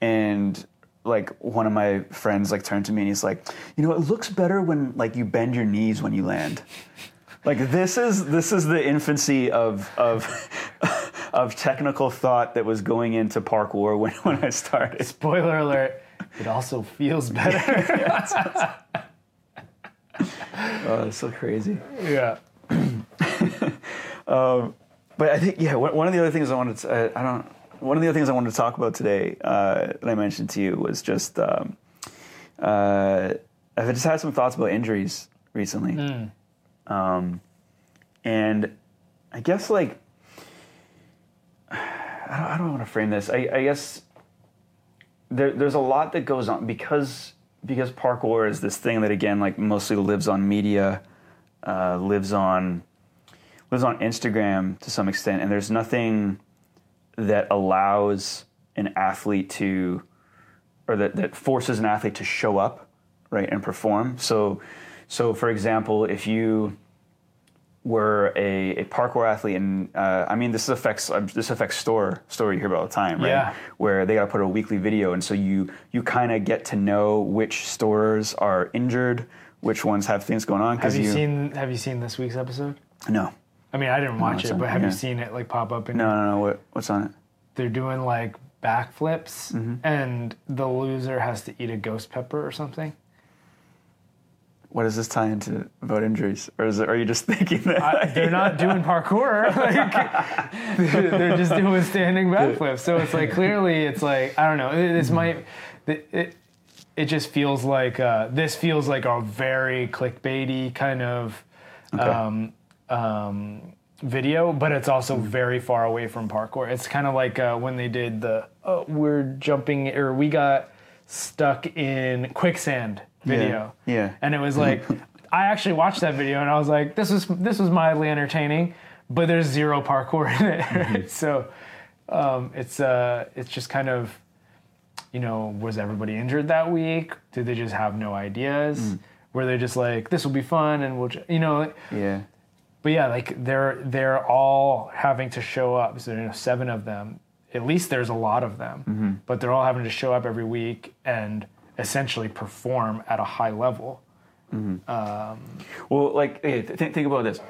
and like one of my friends like turned to me and he's like, you know, it looks better when like you bend your knees when you land. Like this is this is the infancy of of of technical thought that was going into parkour when, when I started. Spoiler alert. It also feels better. Oh, it's so crazy. yeah. But I think yeah, one of the other things I wanted to uh, I don't one of the other things I wanted to talk about today uh, that I mentioned to you was just um, uh, I've just had some thoughts about injuries recently, um, and I guess like I don't, I don't want to frame this. I, I guess there, there's a lot that goes on because because parkour is this thing that again like mostly lives on media, uh, lives on lives on Instagram to some extent, and there's nothing that allows an athlete to, or that, that forces an athlete to show up, right, and perform. So, so for example, if you were a, a parkour athlete, and uh, I mean this affects uh, this affects Storror story you hear about all the time, right? Yeah. Where they got to put a weekly video, and so you you kind of get to know which stores are injured, which ones have things going on. Have you, seen Have you seen this week's episode? No, I mean, I didn't watch it's it, but have yeah. you seen it like pop up? In no, no, no. What what's on it? They're doing like backflips, Mm-hmm. and the loser has to eat a ghost pepper or something. What does this tie into about injuries, or is it, are you just thinking that I, they're not doing parkour. Like, they're just doing standing backflips. So it's like clearly, it's like I don't know. This might. It, it, just feels like uh, this feels like a very clickbaity kind of um, um, video, but it's also very far away from parkour. It's kind of like uh, when they did the oh, we're jumping or we got stuck in quicksand video. yeah. And it was like I actually watched that video and I was like, this was this was mildly entertaining, but there's zero parkour in it. Mm-hmm. So um, it's uh it's just kind of you know, was everybody injured that week? Did they just have no ideas? Mm. Were they just like, this will be fun and we'll, ju-" you know, yeah, but yeah, like they're they're all having to show up. So you know, seven of them. At least there's a lot of them, Mm-hmm. but they're all having to show up every week and essentially perform at a high level. Well, like, hey, th- think, think about this.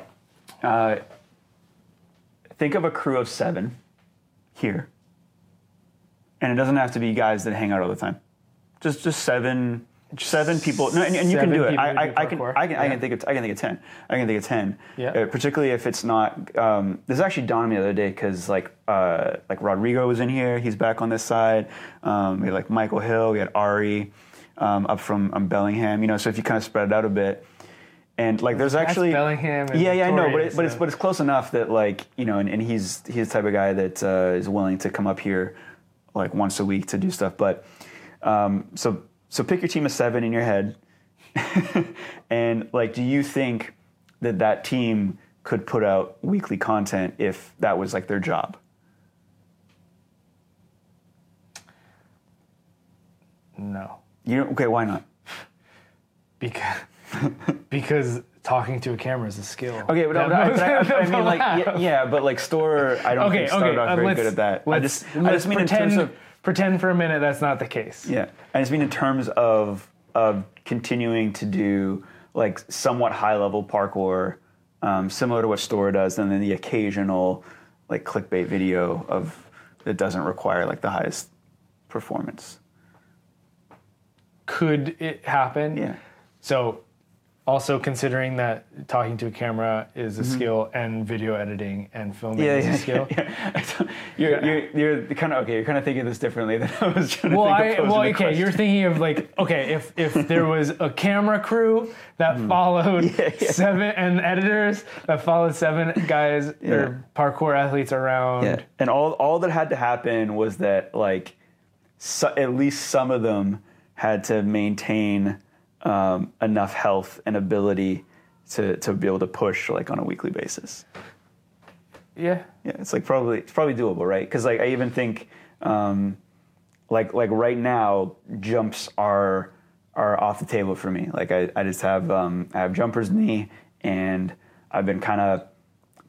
Uh, think of a crew of seven here, and it doesn't have to be guys that hang out all the time. Just, just seven, seven people. No, and, and you can do it. I, I, I can. I can, I can think of, I can think of ten. I can think of ten. Yeah. Uh, particularly if it's not. Um, this actually dawned on me the other day because like, uh, like Rodrigo was in here. He's back on this side. Um, we had like Michael Hill. We had Ari. Um, up from um, Bellingham, you know. So if you kind of spread it out a bit, and like there's That's actually Bellingham yeah, yeah, I know, but it, but it's but it's close enough that like you know, and, and he's he's the type of guy that uh, is willing to come up here like once a week to do stuff. But um, so so pick your team of seven in your head, and like, do you think that that team could put out weekly content if that was like their job? No, You okay, why not? because because talking to a camera is a skill. Okay, but, but I, but I, I mean, like, yeah, yeah, but like Storror, I don't okay, think started okay. off very um, good at that. I just, I just mean in terms of pretend for a minute that's not the case. Yeah, I just mean in terms of of continuing to do like somewhat high level parkour, um, similar to what Storror does, and then the occasional like clickbait video of that doesn't require like the highest performance. Could it happen? Yeah. So, also considering that talking to a camera is a skill and video editing and filming Mm-hmm. Yeah, is yeah, a skill. yeah. You're, you're, you're kind of okay. You're kind of thinking this differently than I was trying to Well, think. I, of well, okay. You're thinking of like, okay, if if there was a camera crew that followed Mm-hmm. Yeah, yeah. seven and editors that followed seven guys or parkour athletes around. And all all that had to happen was that like so, at least some of them had to maintain um, enough health and ability to to be able to push like on a weekly basis. Yeah. Yeah, it's like probably it's probably doable, right? Because like I even think um, like like right now jumps are are off the table for me. Like I, I just have um, I have jumpers knee and I've been kind of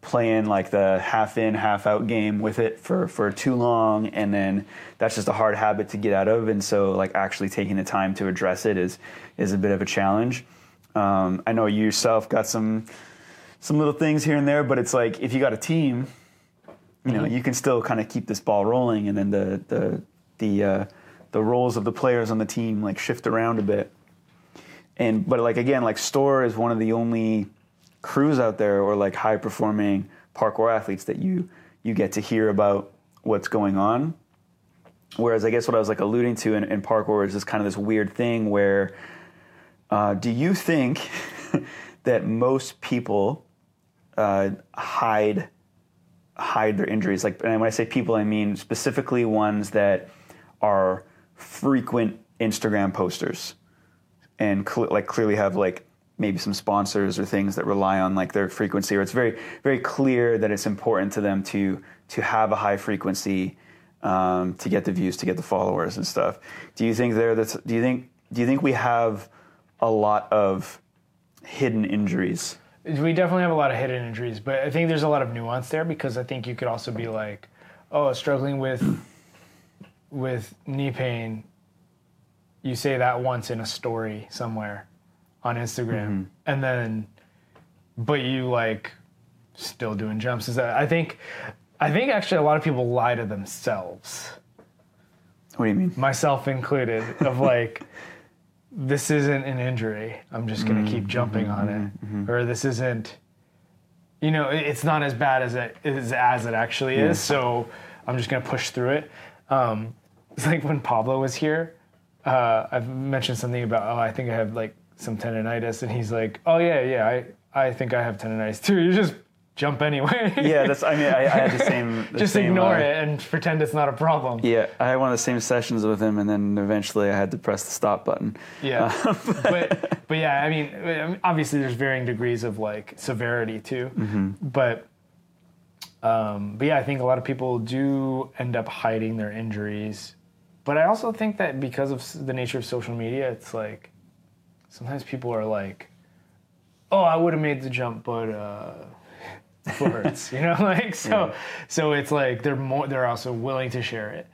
playing like the half in half out game with it for for too long and then that's just a hard habit to get out of and so like actually taking the time to address it is is a bit of a challenge. Um, i know you yourself got some some little things here and there but it's like if you got a team you know you can still kind of keep this ball rolling and then the the the uh, the roles of the players on the team like shift around a bit. And but like again like Storror is one of the only crews out there or like high performing parkour athletes that you you get to hear about what's going on. Whereas i guess what i was like alluding to in, in parkour is this kind of this weird thing where uh, do you think that most people uh, hide hide their injuries? Like and when i say people i mean specifically ones that are frequent instagram posters and cl- like clearly have like maybe some sponsors or things that rely on like their frequency or it's very very clear that it's important to them to to have a high frequency um, to get the views to get the followers and stuff. Do you think there that's do you think do you think we have a lot of hidden injuries? We definitely have a lot of hidden injuries, but I think there's a lot of nuance there because I think you could also be like, oh, struggling with with knee pain. You say that once in a story somewhere on Instagram, and then, but you like still doing jumps. Is that I think, I think actually a lot of people lie to themselves what do you mean myself included, of like, this isn't an injury. I'm just going to keep jumping on it, or this isn't. You know, it's not as bad as it is as it actually is. So I'm just to push through it. Um, it's like when Pablo was here. Uh, I've mentioned something about oh I think I have like some tendonitis, and he's like oh yeah yeah I I think I have tendonitis too. You just jump anyway. Yeah, that's. I mean, I, I had the same. the just same, ignore uh, it and pretend it's not a problem. Yeah, I had one of the same sessions with him, and then eventually I had to press the stop button. Yeah, but but yeah, I mean, obviously there's varying degrees of like severity too, but um, but yeah, I think a lot of people do end up hiding their injuries, but I also think that because of the nature of social media, it's like sometimes people are like, oh, I would have made the jump, but. Uh, foot hurts, you know, like so. Yeah. So it's like they're more. They're also willing to share it,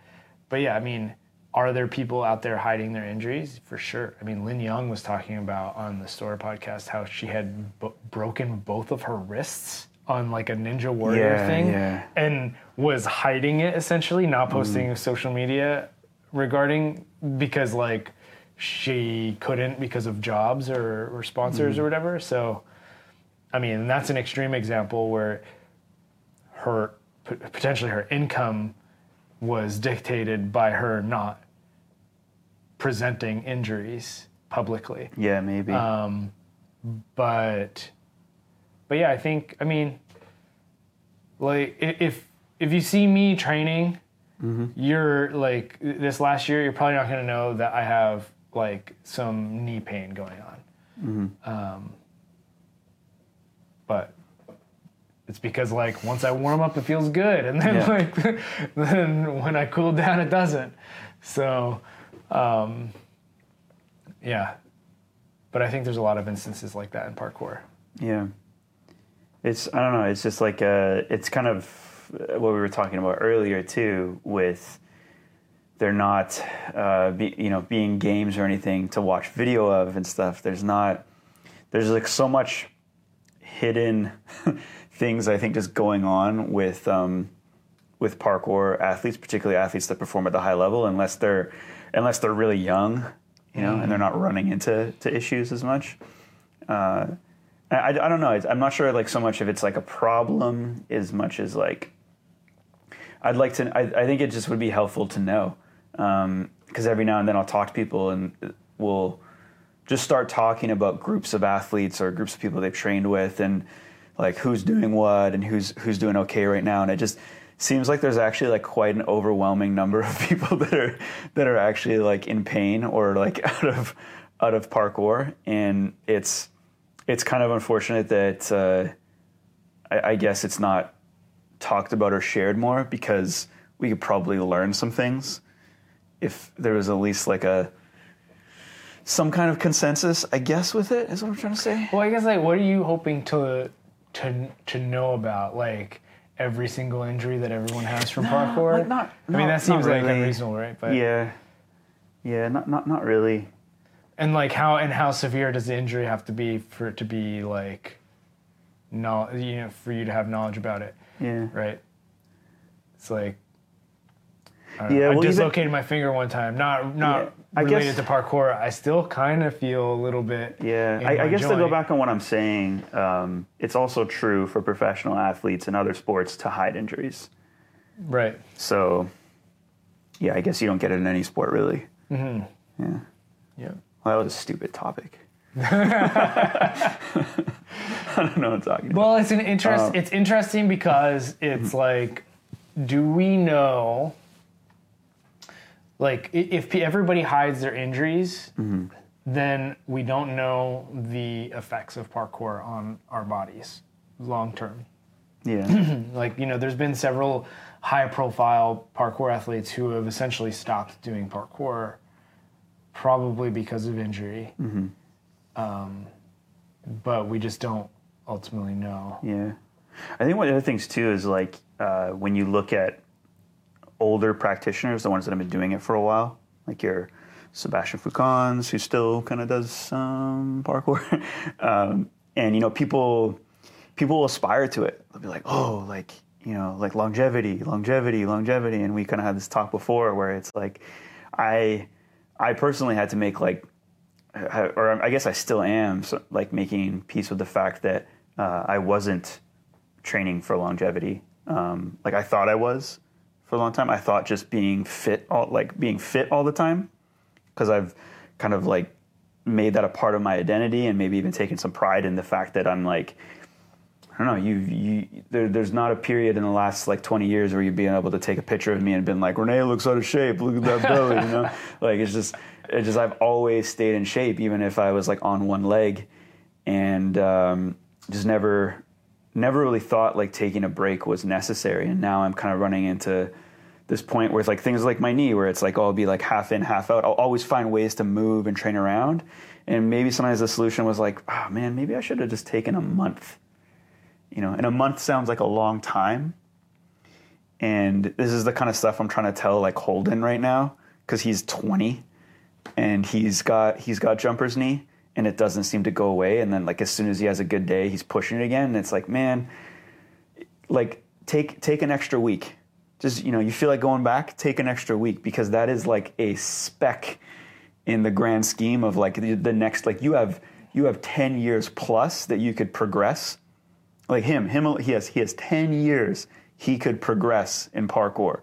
but yeah, I mean, are there people out there hiding their injuries? For sure. I mean, Lin Young was talking about on the Storror podcast how she had b- broken both of her wrists on like a Ninja Warrior Yeah, thing, yeah. and was hiding it essentially, not posting to social media regarding because like she couldn't because of jobs or, or sponsors or whatever. So, I mean, that's an extreme example where her potentially her income was dictated by her not presenting injuries publicly. Yeah, maybe. Um, but but yeah, I think I mean, like if if you see me training, you're like this last year, you're probably not going to know that I have like some knee pain going on. Um, but it's because like once I warm up, it feels good, and then Yeah. like then when I cool down, it doesn't. So, um, yeah. But I think there's a lot of instances like that in parkour. Yeah. It's I don't know. It's just like uh, it's kind of what we were talking about earlier too. With they're not uh, be, you know being games or anything to watch video of and stuff. There's not. There's like so much hidden things I think just going on with um, with parkour athletes, particularly athletes that perform at the high level, unless they're unless they're really young, you know, and they're not running into to issues as much. Uh, I, I don't know. I'm not sure like so much if it's like a problem as much as like I'd like to. I, I think it just would be helpful to know because every now and then I'll talk to people and we'll just start talking about groups of athletes or groups of people they've trained with and like who's doing what and who's who's doing okay right now. And it just seems like there's actually like quite an overwhelming number of people that are that are actually like in pain or like out of out of parkour. And it's it's kind of unfortunate that uh, I, I guess it's not talked about or shared more because we could probably learn some things if there was at least like a some kind of consensus, I guess, with it is what I'm trying to say. Well, I guess like, what are you hoping to to to know about? Like every single injury that everyone has from parkour. like, not- I mean, that seems not like unreasonable, right? But Yeah, yeah, not not not really. and like how and how severe does the injury have to be for it to be like, no, you know, for you to have knowledge about it, Yeah, right? It's like. I, don't. Yeah, I well, even- dislocated my finger one time. Not not Yeah, I related guess- to parkour. I still kind of feel a little bit. yeah. I, I guess to go back on what I'm saying, um, it's also true for professional athletes in other sports to hide injuries. Right. So, yeah, I guess you don't get it in any sport really. Mm-hmm. Yeah. Yeah. Well, that was a stupid topic. I don't know what I'm talking about. Well, it's an interest. Uh, it's interesting because it's mm-hmm. like, do we know? Like, if everybody hides their injuries, Mm-hmm. then we don't know the effects of parkour on our bodies long term. Yeah. Like, you know, there's been several high-profile parkour athletes who have essentially stopped doing parkour, probably because of injury. Hmm. Um, but we just don't ultimately know. Yeah, I think one of the other things too is like uh, when you look at older practitioners, the ones that have been doing it for a while, like your Sebastian Foucans, who still kind of does some parkour, um, and you know people people will aspire to it. They'll be like, oh, like you know, like longevity, longevity, longevity, and we kind of had this talk before where it's like, I I personally had to make like or I guess I still am, so, like making peace with the fact that uh, I wasn't training for longevity. Um, like I thought I was for a long time. I thought just being fit, all, like being fit all the time, because I've kind of like made that a part of my identity, and maybe even taken some pride in the fact that I'm like I don't know. You, you there, there's not a period in the last like 20 years where you've been able to take a picture of me and been like, Renee looks out of shape. Look at that belly, you know. like it's just, it's just I've always stayed in shape, even if I was like on one leg, and um, just never, never really thought like taking a break was necessary. And now I'm kind of running into this point where it's like things like my knee, where it's like oh, I'll be like half in, half out. I'll always find ways to move and train around. And maybe sometimes the solution was like, oh man, maybe I should have just taken a month you know, and a month sounds like a long time. And this is the kind of stuff I'm trying to tell like Holden right now because he's 20 and he's got he's got jumper's knee and it doesn't seem to go away. And then like as soon as he has a good day, he's pushing it again. And it's like, man, like take take an extra week. Just you know, you feel like going back, take an extra week because that is like a speck in the grand scheme of like the, the next like you have you have 10 years plus that you could progress like him, him he has he has 10 years he could progress in parkour.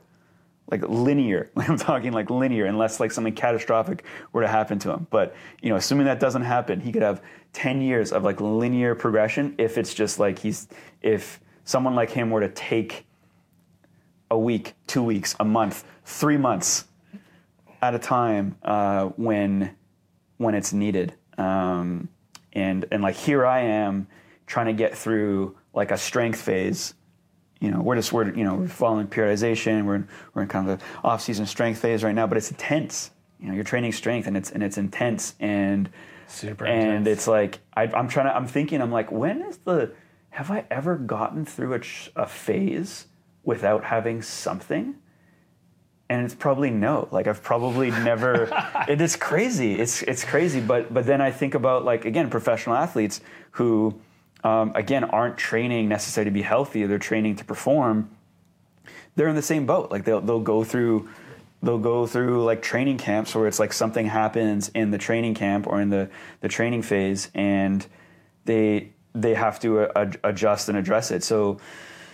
Like linear. I'm talking like linear unless like something catastrophic were to happen to him. But, you know, assuming that doesn't happen, he could have 10 years of like linear progression if it's just like he's if someone like him were to take a week, 2 weeks, a month, 3 months at a time uh, when when it's needed. Um, and and like here I am trying to get through like a strength phase. You know, we're just we're you know we're following periodization. We're in, we're in kind of the off season strength phase right now, but it's intense. You know, you're training strength and it's and it's intense and Super and intense. it's like I, I'm trying to I'm thinking I'm like when is the have I ever gotten through a, a phase without having something? and it's probably no like i've probably never it is crazy it's it's crazy but but then i think about like again professional athletes who um, again aren't training necessarily to be healthy they're training to perform they're in the same boat. Like they'll they'll go through they'll go through like training camps where it's like something happens in the training camp or in the the training phase and they they have to uh, adjust and address it. So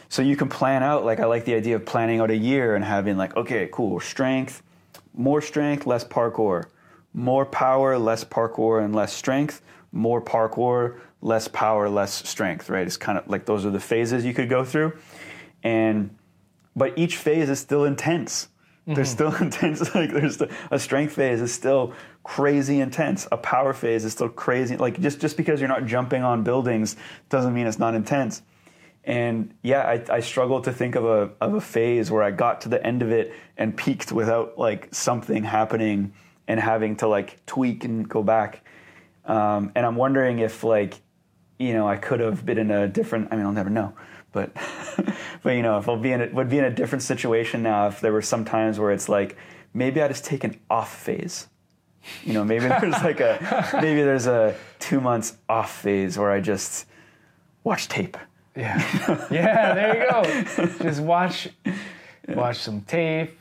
so you can plan out like i like the idea of planning out a year and having like okay cool strength more strength less parkour. More power less parkour and less strength. More parkour less power less strength right? It's kind of like those are the phases you could go through. And but each phase is still intense. There's still intense like there's the, a strength phase is still crazy intense. A power phase is still crazy like just just because you're not jumping on buildings doesn't mean it's not intense. And yeah, I, I struggle to think of a of a phase where I got to the end of it and peaked without like something happening and having to like tweak and go back. Um, and I'm wondering if like, you know, I could have been in a different. I mean, I'll never know, but but you know, if I'll be in it, would be in a different situation now. If there were some times where it's like, maybe I just take an off phase. You know, maybe there's like a maybe there's a two months off phase where I just watch tape. Yeah. yeah, there you go. Just watch watch some tape.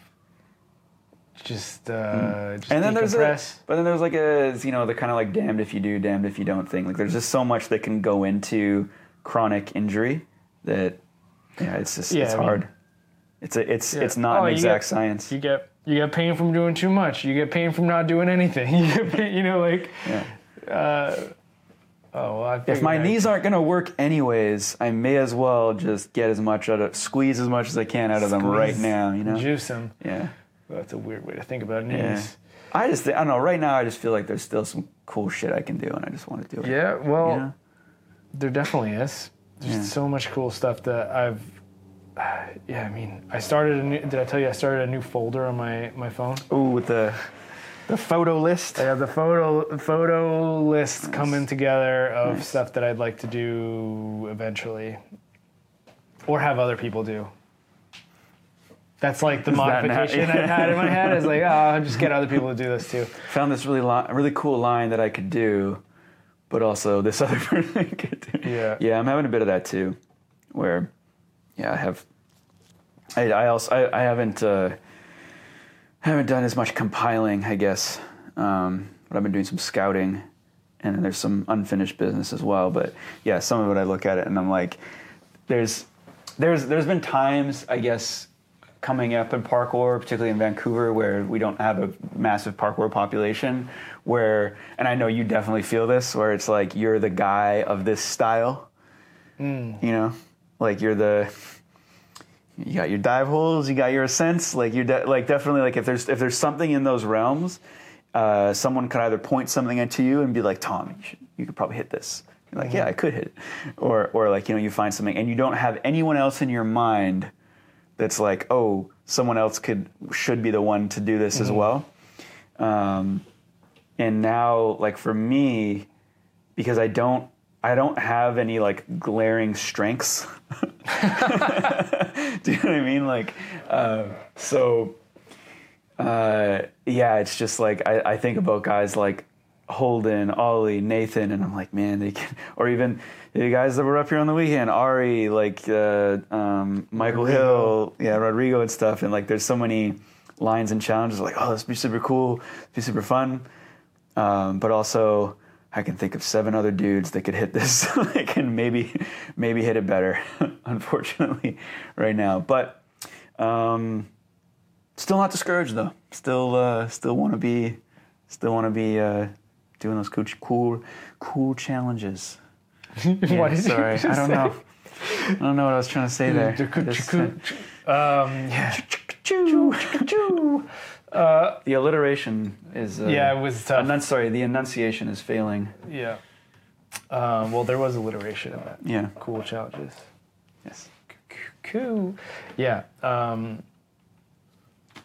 Just uh just Hmm. and then there's a, but then there's like a you know the kind of like damned if you do damned if you don't thing like there's just so much that can go into chronic injury that yeah it's just Yeah, it's I mean- hard it's a it's Yeah. it's not Oh, an exact get- science You get you get pain from doing too much. You get pain from not doing anything. You get pain, you know like yeah. uh oh well, I if my I- knees aren't going to work anyways i may as well just get as much out of squeeze as much as i can out of them right now you know juice them. yeah That's a weird way to think about knees. yeah i just i don't know right now i just feel like there's still some cool shit i can do and i just want to do it Yeah, well, you know? there definitely is. There's Yeah. so much cool stuff that I've. Yeah, I mean, I started a new. Did I tell you I started a new folder on my my phone? Ooh, with the the photo list I have the photo photo list coming together of Nice. stuff that I'd like to do eventually, or have other people do. That's like the now? modification I've had in my head. Is like, oh, I'll just get other people to do this too. found this really li- really cool line that I could do, but also this other person could do. Yeah. yeah, I'm having a bit of that too, where, yeah, I have. I, I also I, I haven't uh, haven't done as much compiling, I guess, um, but I've been doing some scouting, and then there's some unfinished business as well. But yeah, some of it I look at it and I'm like, there's there's there's been times I guess coming up in parkour, particularly in Vancouver, where we don't have a massive parkour population, where and I know you definitely feel this, where it's like you're the guy of this style, you know, like you're the you got your dive holes, you got your ascents, like you're de- like definitely like if there's if there's something in those realms, uh, someone could either point something into you and be like, Tom, you, should, you could probably hit this. You're like, yeah, I could hit it, or or like you know you find something and you don't have anyone else in your mind that's like, oh, someone else could should be the one to do this as well. Um, and now, like for me, because I don't I don't have any like glaring strengths. Do you know what I mean? Like, uh, so uh, yeah, it's just like I, I think about guys like Holden, Ollie, Nathan, and I'm like, man, they can, or even the guys that were up here on the weekend, Ari, like uh, um, Michael Rodrigo. Hill, yeah, Rodrigo and stuff, and like there's so many lines and challenges like, oh, this be super cool, be super fun, um, but also I can think of seven other dudes that could hit this, like, and maybe maybe hit it better, unfortunately, right now, but. Um, Still not discouraged though. Still, uh, still want to be, still want to be uh, doing those cool, cool, cool challenges. Yeah, did you sorry, I don't say- know. I don't know what I was trying to say there. Just, uh, Um, yeah. the alliteration is. Uh, Yeah, it was tough. Enun- sorry, the enunciation is failing. Yeah. Um, well, there was alliteration in that. Yeah. Cool challenges. Yes. Cool. Yeah. Um,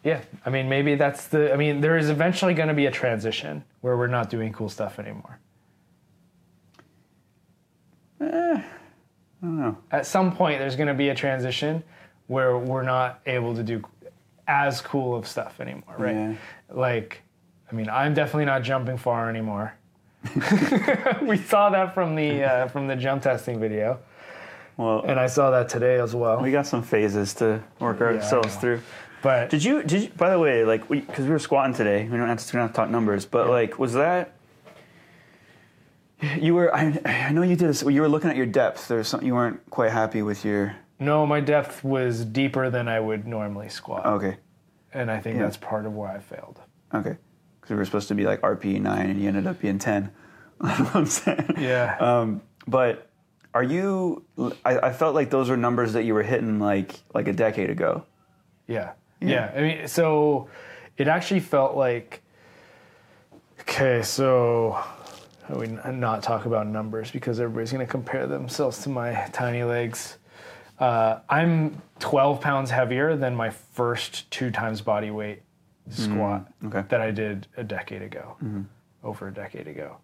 yeah. I mean, maybe that's the. I mean, there is eventually going to be a transition where we're not doing cool stuff anymore. Eh, I don't know. At some point, there's going to be a transition where we're not able to do as cool of stuff anymore, right? Yeah. Like, I mean, I'm definitely not jumping far anymore. we saw that from the uh, from the jump testing video, Well, and I saw that today as well. we got some phases to work ourselves know. through. But Did you? Did you? By the way, like, because we, were squatting today, we don't have to, we don't have to talk numbers, but like, was that? You were. I, I know you did this. You were looking at your depth. There's something you weren't quite happy with your. no, my depth was deeper than I would normally squat, Okay. and I think Yeah. that's part of why I failed. Okay. Because we were supposed to be like RP nine, and you ended up being ten. I'm saying. Yeah. Um, but are you? I, I felt like those were numbers that you were hitting like like a decade ago. Yeah. Yeah. I mean, so it actually felt like okay, so how we not talk about numbers because everybody's going to compare themselves to my tiny legs. Uh, I'm 12 pounds heavier than my first two times body weight squat okay. that I did a decade ago, over a decade ago.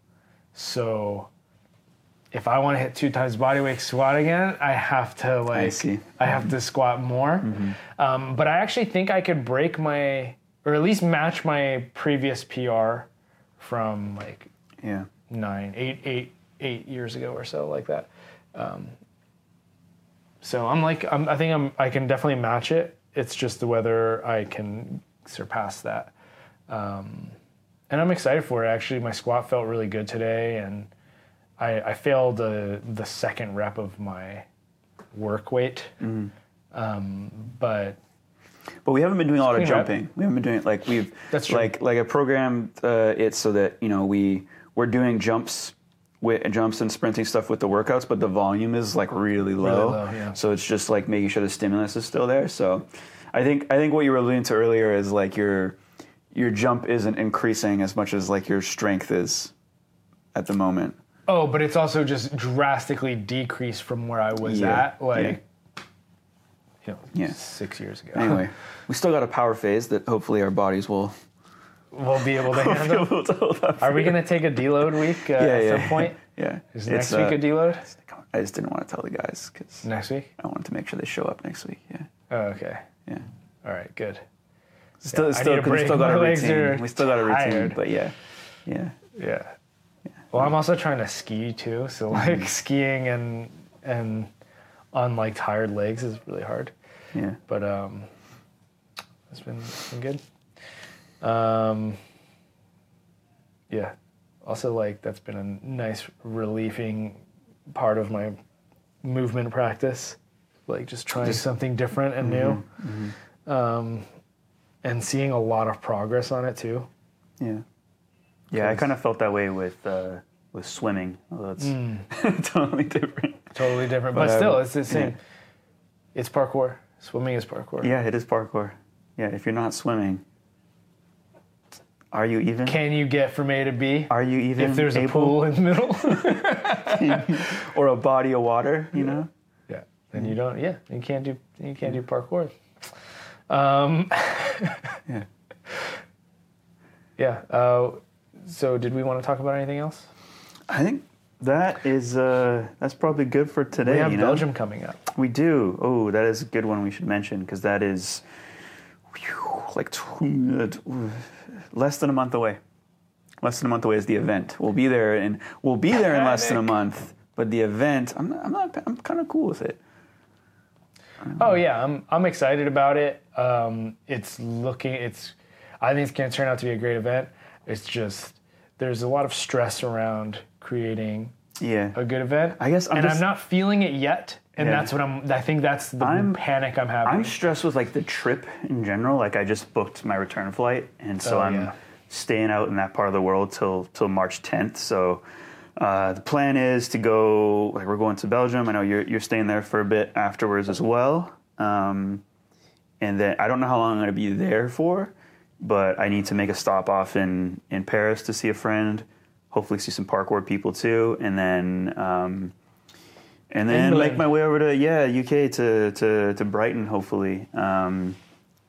So if I want to hit two times body weight squat again, I have to like see. I have to squat more. Um, but I actually think I could break my or at least match my previous PR from like Yeah. nine, eight, eight, eight years ago or so, like that. Um, so I'm like, I'm, I think I'm, I can definitely match it. It's just the whether I can surpass that. Um, and I'm excited for it. Actually, my squat felt really good today, and I, I failed the the second rep of my work weight. Um, but But we haven't been doing a lot of clean rep. jumping. We haven't been doing like we've That's true. like like I programmed uh, it so that you know we we're doing jumps with jumps and sprinting stuff with the workouts, but the volume is like really low. low, yeah. So it's just like making sure the stimulus is still there. So I think I think what you were alluding to earlier is like your your jump isn't increasing as much as like your strength is at the moment. Oh, but it's also just drastically decreased from where I was Yeah, at, like you know, Yeah. six years ago. Anyway, we still got a power phase that hopefully our bodies will we'll be able to handle. Are we going to take a deload week uh, at some point? Yeah. Is next week uh, a deload? I just didn't want to tell the guys because Next week? I wanted to make sure they show up next week. Yeah, Oh, okay. yeah. All right, good. Still, I still, a 'cause we break. still got My a legs routine. are We still got a routine, tired. but yeah, yeah, Yeah. Well, I'm also trying to ski too, so like Mm-hmm. skiing and and on like tired legs is really hard. yeah. But um, it's been it's been good. Um, yeah. Also, like that's been a nice relieving part of my movement practice, like just trying Just- Mm-hmm. something different and new, um, and seeing a lot of progress on it too. Yeah. Yeah, I kind of felt that way with uh, with swimming. Although it's Mm. totally different. Totally different, but, But, still, um, it's the same. It's parkour. Swimming is parkour. Yeah, it is parkour. Yeah, if you're not swimming, are you even? Can you get from A to B? are you even if there's a able? pool in the middle? or a body of water? You know. yeah. Then you don't. Yeah. You can't do. You can't do parkour. Um, Yeah. yeah. Uh, so, did we want to talk about anything else? I think that is uh, that's probably good for today. We have you know? Belgium coming up. We do. Oh, that is a good one. We should mention because that is whew, like uh, t- less than a month away. Less than a month away is the event. We'll be there, and we'll be there in less than a month. But the event, I'm not. I'm not. I'm kind of cool with it. Oh yeah, I'm I'm excited about it. Um, it's looking. It's. I think it's going to turn out to be a great event. It's just there's a lot of stress around creating Yeah. a good event. I guess I'm and just- I'm not feeling it yet. And Yeah. that's what I'm. I think that's the I'm- panic I'm having. I'm stressed with like the trip in general. Like I just booked my return flight, and so Oh, I'm yeah. staying out in that part of the world till till March 10th. So uh, the plan is to go. Like we're going to Belgium. I know you're you're staying there for a bit afterwards as well. Um, and then I don't know how long I'm going to be there for, but I need to make a stop off in in Paris to see a friend. Hopefully, see some parkour people too, and then. Um, and then England. make my way over to yeah UK to to, to Brighton hopefully. Um,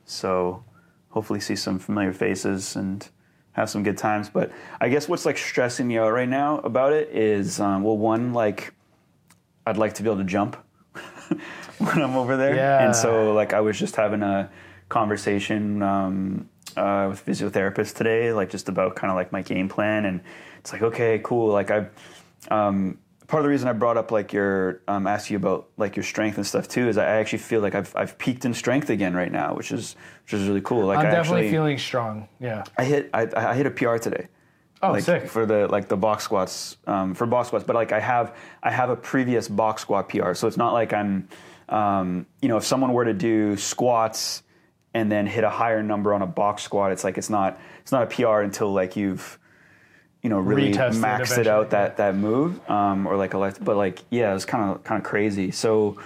so hopefully see some familiar faces and have some good times. But I guess what's like stressing me out right now about it is um, well one like I'd like to be able to jump when I'm over there, Yeah. and so like I was just having a conversation um, uh, with physiotherapists today, like just about kind of like my game plan, and it's like okay, cool, like I. Um, part of the reason I brought up like your um, asked you about like your strength and stuff too is I actually feel like I've I've peaked in strength again right now, which is which is really cool. Like I'm I definitely actually, feeling strong. Yeah. I hit I, I hit a PR today. Oh, like sick. for the like the box squats um, for box squats, but like I have I have a previous box squat PR, so it's not like I'm um, you know if someone were to do squats and then hit a higher number on a box squat, it's like it's not it's not a PR until like you've you know really Retested maxed it out that that move um, or like a left, but like yeah, it's kind of kind of crazy. So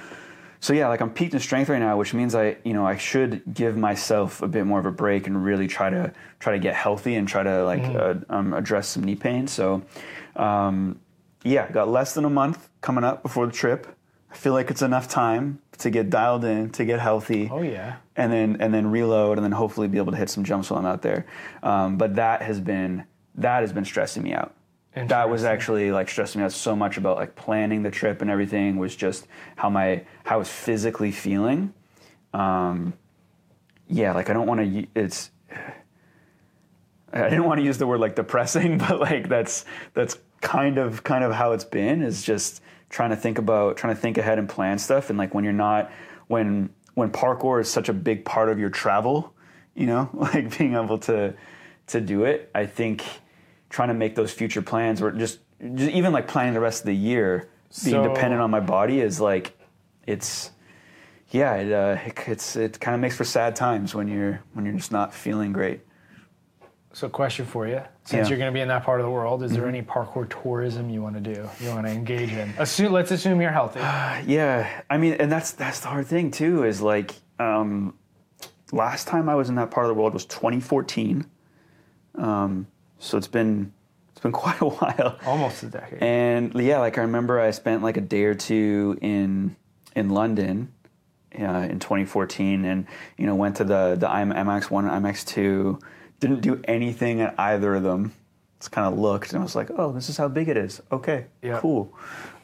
so yeah, like I'm peaked in strength right now, which means I, you know, I should give myself a bit more of a break and really try to try to get healthy and try to like uh, um, address some knee pain. So, um, yeah, got less than a month coming up before the trip. I feel like it's enough time to get dialed in, to get healthy, Oh yeah. and then and then reload, and then hopefully be able to hit some jumps while I'm out there. Um, but that has been that has been stressing me out. That was actually like stressing me out so much about like planning the trip and everything was just how my how I was physically feeling. Um, yeah, like I don't want to. It's I didn't want to use the word like depressing, but like that's that's kind of kind of how it's been is just trying to think about trying to think ahead and plan stuff and like when you're not when when parkour is such a big part of your travel, you know, like being able to to do it, I think trying to make those future plans or just, just even like planning the rest of the year being So- dependent on my body is like it's yeah, it, uh, it, it's it kind of makes for sad times when you're when you're just not feeling great. So, question for you: Since Yeah. Mm-hmm. you're going to be in that part of the world, is there any parkour tourism you want to do? You want to engage in? Assume, let's assume you're healthy. Yeah, I mean, and that's that's the hard thing too. Is like um, last time I was in that part of the world was 2014. Um, so it's been it's been quite a while. Almost a decade. And yeah, like I remember I spent like a day or two in in London uh, in 2014, and you know went to the the IM- IMAX one, IMAX two. Didn't do anything at either of them. Just kind of looked and I was like, oh, this is how big it is. Okay, Yeah. cool.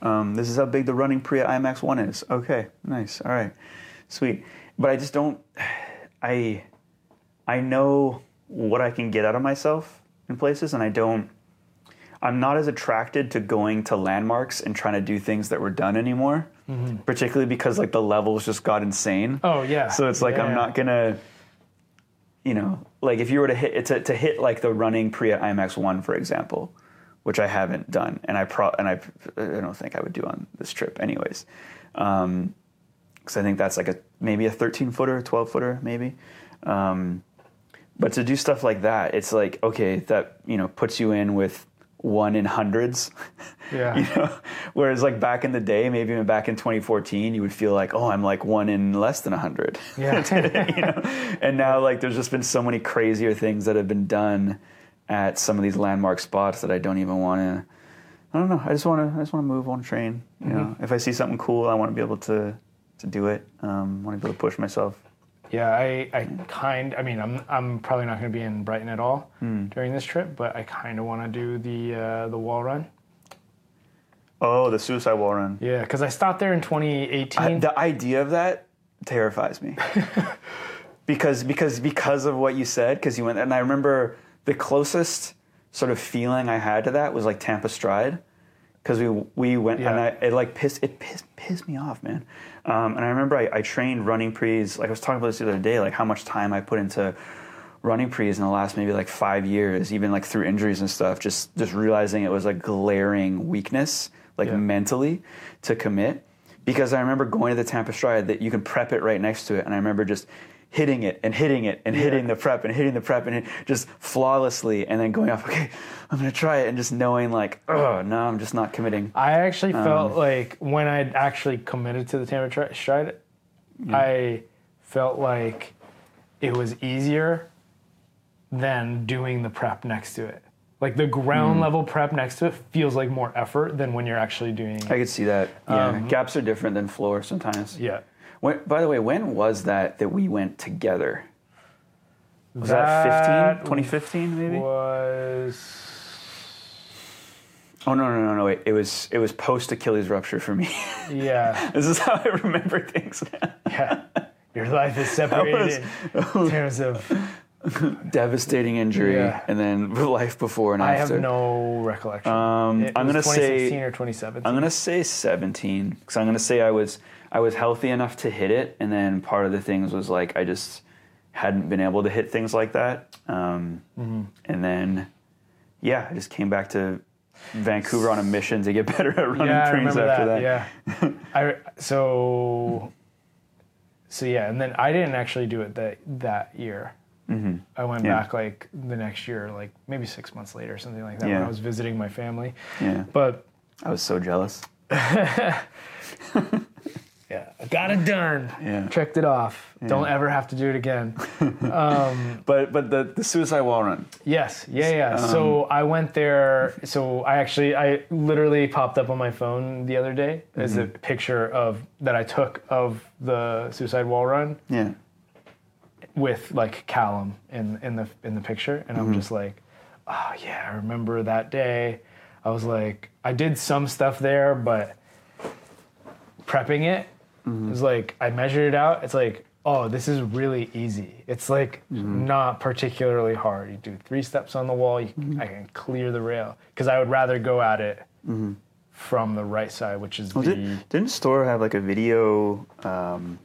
Um, this is how big the running pre at IMAX one is. Okay, nice. All right, sweet. But I just don't. I I know what I can get out of myself in places, and I don't. I'm not as attracted to going to landmarks and trying to do things that were done anymore, particularly because like the levels just got insane. oh yeah. So it's like I'm Yeah. not gonna. You know, like if you were to hit to, to hit like the running pre at IMAX one, for example, which I haven't done, and I pro and I I don't think I would do on this trip anyways, because I think that's like a maybe a 13 footer, 12 footer, maybe. Um, but to do stuff like that, it's like okay, that you know puts you in with one in hundreds. Yeah. you know, whereas like back in the day, maybe even back in 2014, you would feel like, oh, I'm like one in less than a hundred. Yeah. you know, and now like there's just been so many crazier things that have been done at some of these landmark spots that I don't even want to. I don't know. I just want to. I just want to move on train. You know, if I see something cool, I want to be able to to do it. Um, want to be able to push myself. Yeah, I, I kind. I mean, I'm I'm probably not going to be in Brighton at all during this trip, but I kind of want to do the uh, the wall run. Oh, the suicide wall run. Yeah, because I stopped there in 2018. I- the idea of that terrifies me because because because of what you said because you went and I remember the closest sort of feeling I had to that was like Tampa Stride because we we went and I it like pissed it pissed, pissed me off man. Um, and I remember I, I trained running prees like I was talking about this the other day like how much time I put into running prees in the last maybe like five years even like through injuries and stuff just just realizing it was a glaring weakness like Yeah. mentally to commit. Because I remember going to the Tampa Stride that you can prep it right next to it, and I remember just hitting it and hitting it and hitting the prep and hitting the prep and just flawlessly, and then going off. Okay, I'm gonna try it, and just knowing like, oh no, I'm just not committing. I actually um, felt like when I actually committed to the Tampa tri- Stride, I felt like it was easier than doing the prep next to it. Like the ground mm. level prep next to it feels like more effort than when you're actually doing. it. I could see that. Yeah, um, gaps are different than floor sometimes. yeah. When, by the way, when was that that we went together? Was that, 15? 2015 maybe? Was Oh no no no no wait! It was it was post Achilles rupture for me. yeah this is how I remember things. yeah. Your life is separated in terms of. devastating injury Yeah. and then life before and I after. have no recollection. Um, I'm was gonna 2016 say or 2017. I'm gonna say 17 because I'm gonna say I was I was healthy enough to hit it, and then part of the things was like I just hadn't been able to hit things like that, um, Mm-hmm. and then yeah, I just came back to Vancouver on a mission to get better at running yeah, trains after that. that. Yeah. I so so yeah, and then I didn't actually do it that that year. Mm-hmm. I went Yeah. back like the next year, like maybe six months later, or something like that, when I was visiting my family. Yeah, But I was so jealous. yeah, I got it done. Yeah. Checked it off. Don't ever have to do it again. But but the the suicide wall run. Yes, yeah, yeah. Um, so I went there. So I actually, I literally popped up on my phone the other day as Mm-hmm. a picture of that I took of the suicide wall run Yeah. with like Callum in in the in the picture, and Mm-hmm. I'm just like, oh yeah, I remember that day. I was like, I did some stuff there, but prepping it Mm-hmm. was like I measured it out. It's like, oh, this is really easy. It's like Mm-hmm. not particularly hard. You do three steps on the wall, you, Mm-hmm. I can clear the rail because I would rather go at it from the right side, which is Well, the did, didn't Storror have like a video, um,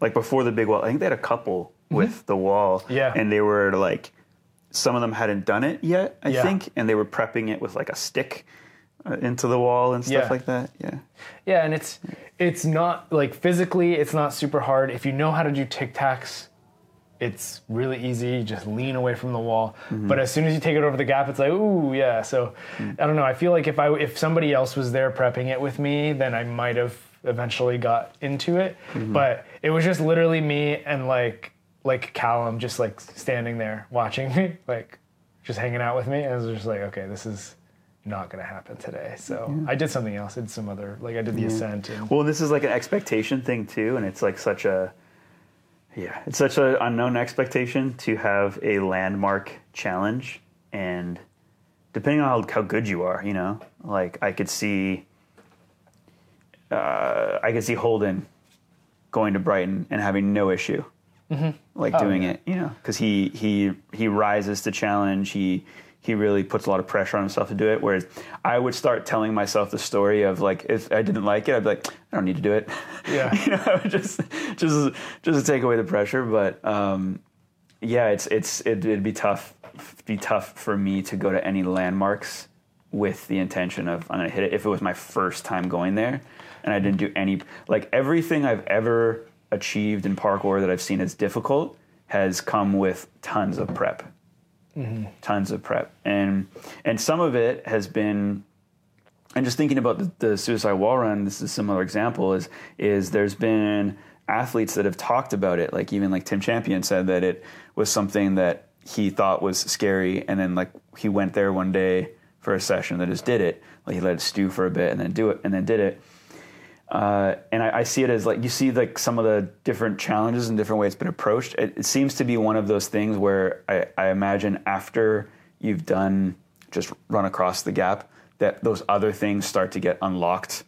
like before the big wall? I think they had a couple with the wall. Mm-hmm. Yeah. And they were like, some of them hadn't done it yet, I Yeah. think, and they were prepping it with like a stick Uh, into the wall and stuff Yeah. like that. Yeah. Yeah, and it's it's not like physically it's not super hard. If you know how to do tic tacs, it's really easy. You just lean away from the wall. Mm-hmm. But as soon as you take it over the gap, it's like, ooh, yeah. So mm. I don't know. I feel like if I if somebody else was there prepping it with me, then I might have eventually got into it. Mm-hmm. But it was just literally me and like like Callum just like standing there watching me, like just hanging out with me. And I was just like, okay, this is not gonna happen today. So I did something else. I did some other like I did the ascent and Well, this is like an expectation thing too, and it's like such a, yeah, it's such an unknown expectation to have a landmark challenge, and depending on how, how good you are, you know, like I could see, uh, I could see Holden going to Brighton and having no issue, like doing yeah. it, you know, because he he he rises to challenge. He he really puts a lot of pressure on himself to do it. Whereas I would start telling myself the story of like if I didn't like it, I'd be like, I don't need to do it. Yeah. you know, I would just just just to take away the pressure. But um, yeah, it's it's it, it'd be tough be tough for me to go to any landmarks with the intention of I'm gonna hit it if it was my first time going there and I didn't do any like everything I've ever achieved in parkour that I've seen as difficult has come with tons of prep. Tons of prep. And and some of it has been and just thinking about the, the suicide wall run, this is a similar example. Is is there's been athletes that have talked about it, like even like Tim Champion said that it was something that he thought was scary, and then like he went there one day for a session that just did it. Like he let it stew for a bit and then do it and then did it. Uh, and I, I see it as like you see like some of the different challenges and different ways it's been approached. It, it seems to be one of those things where I, I imagine after you've done just run across the gap, that those other things start to get unlocked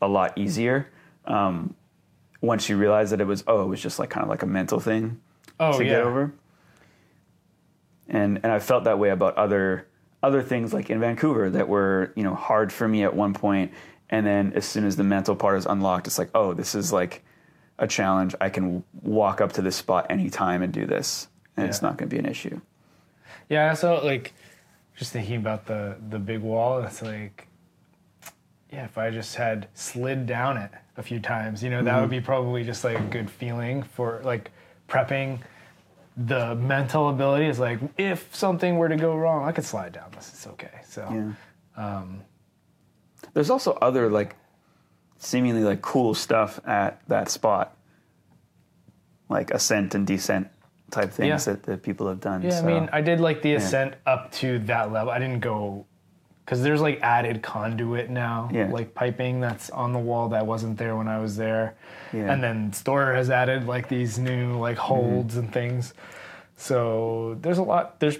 a lot easier. Um, once you realize that it was oh, it was just like kind of like a mental thing Oh to yeah. get over. And and I felt that way about other other things like in Vancouver that were you know hard for me at one point, and then as soon as the mental part is unlocked, it's like oh this is like a challenge. I can walk up to this spot anytime and do this, and it's not going to be an issue. Yeah, so like just thinking about the the big wall, it's like yeah, if I just had slid down it a few times, you know, that would mm-hmm. be probably just like a good feeling for like prepping the mental ability is like if something were to go wrong, I could slide down this. It's okay. So Yeah. Um, There's also other like seemingly like cool stuff at that spot, like ascent and descent type things Yeah. that, that people have done. Yeah, so. I mean, I did like the ascent up to that level. I didn't go because there's like added conduit now, Yeah. like piping that's on the wall that wasn't there when I was there. Yeah. And then Storror has added like these new like mm-hmm. holds and things. So there's a lot. There's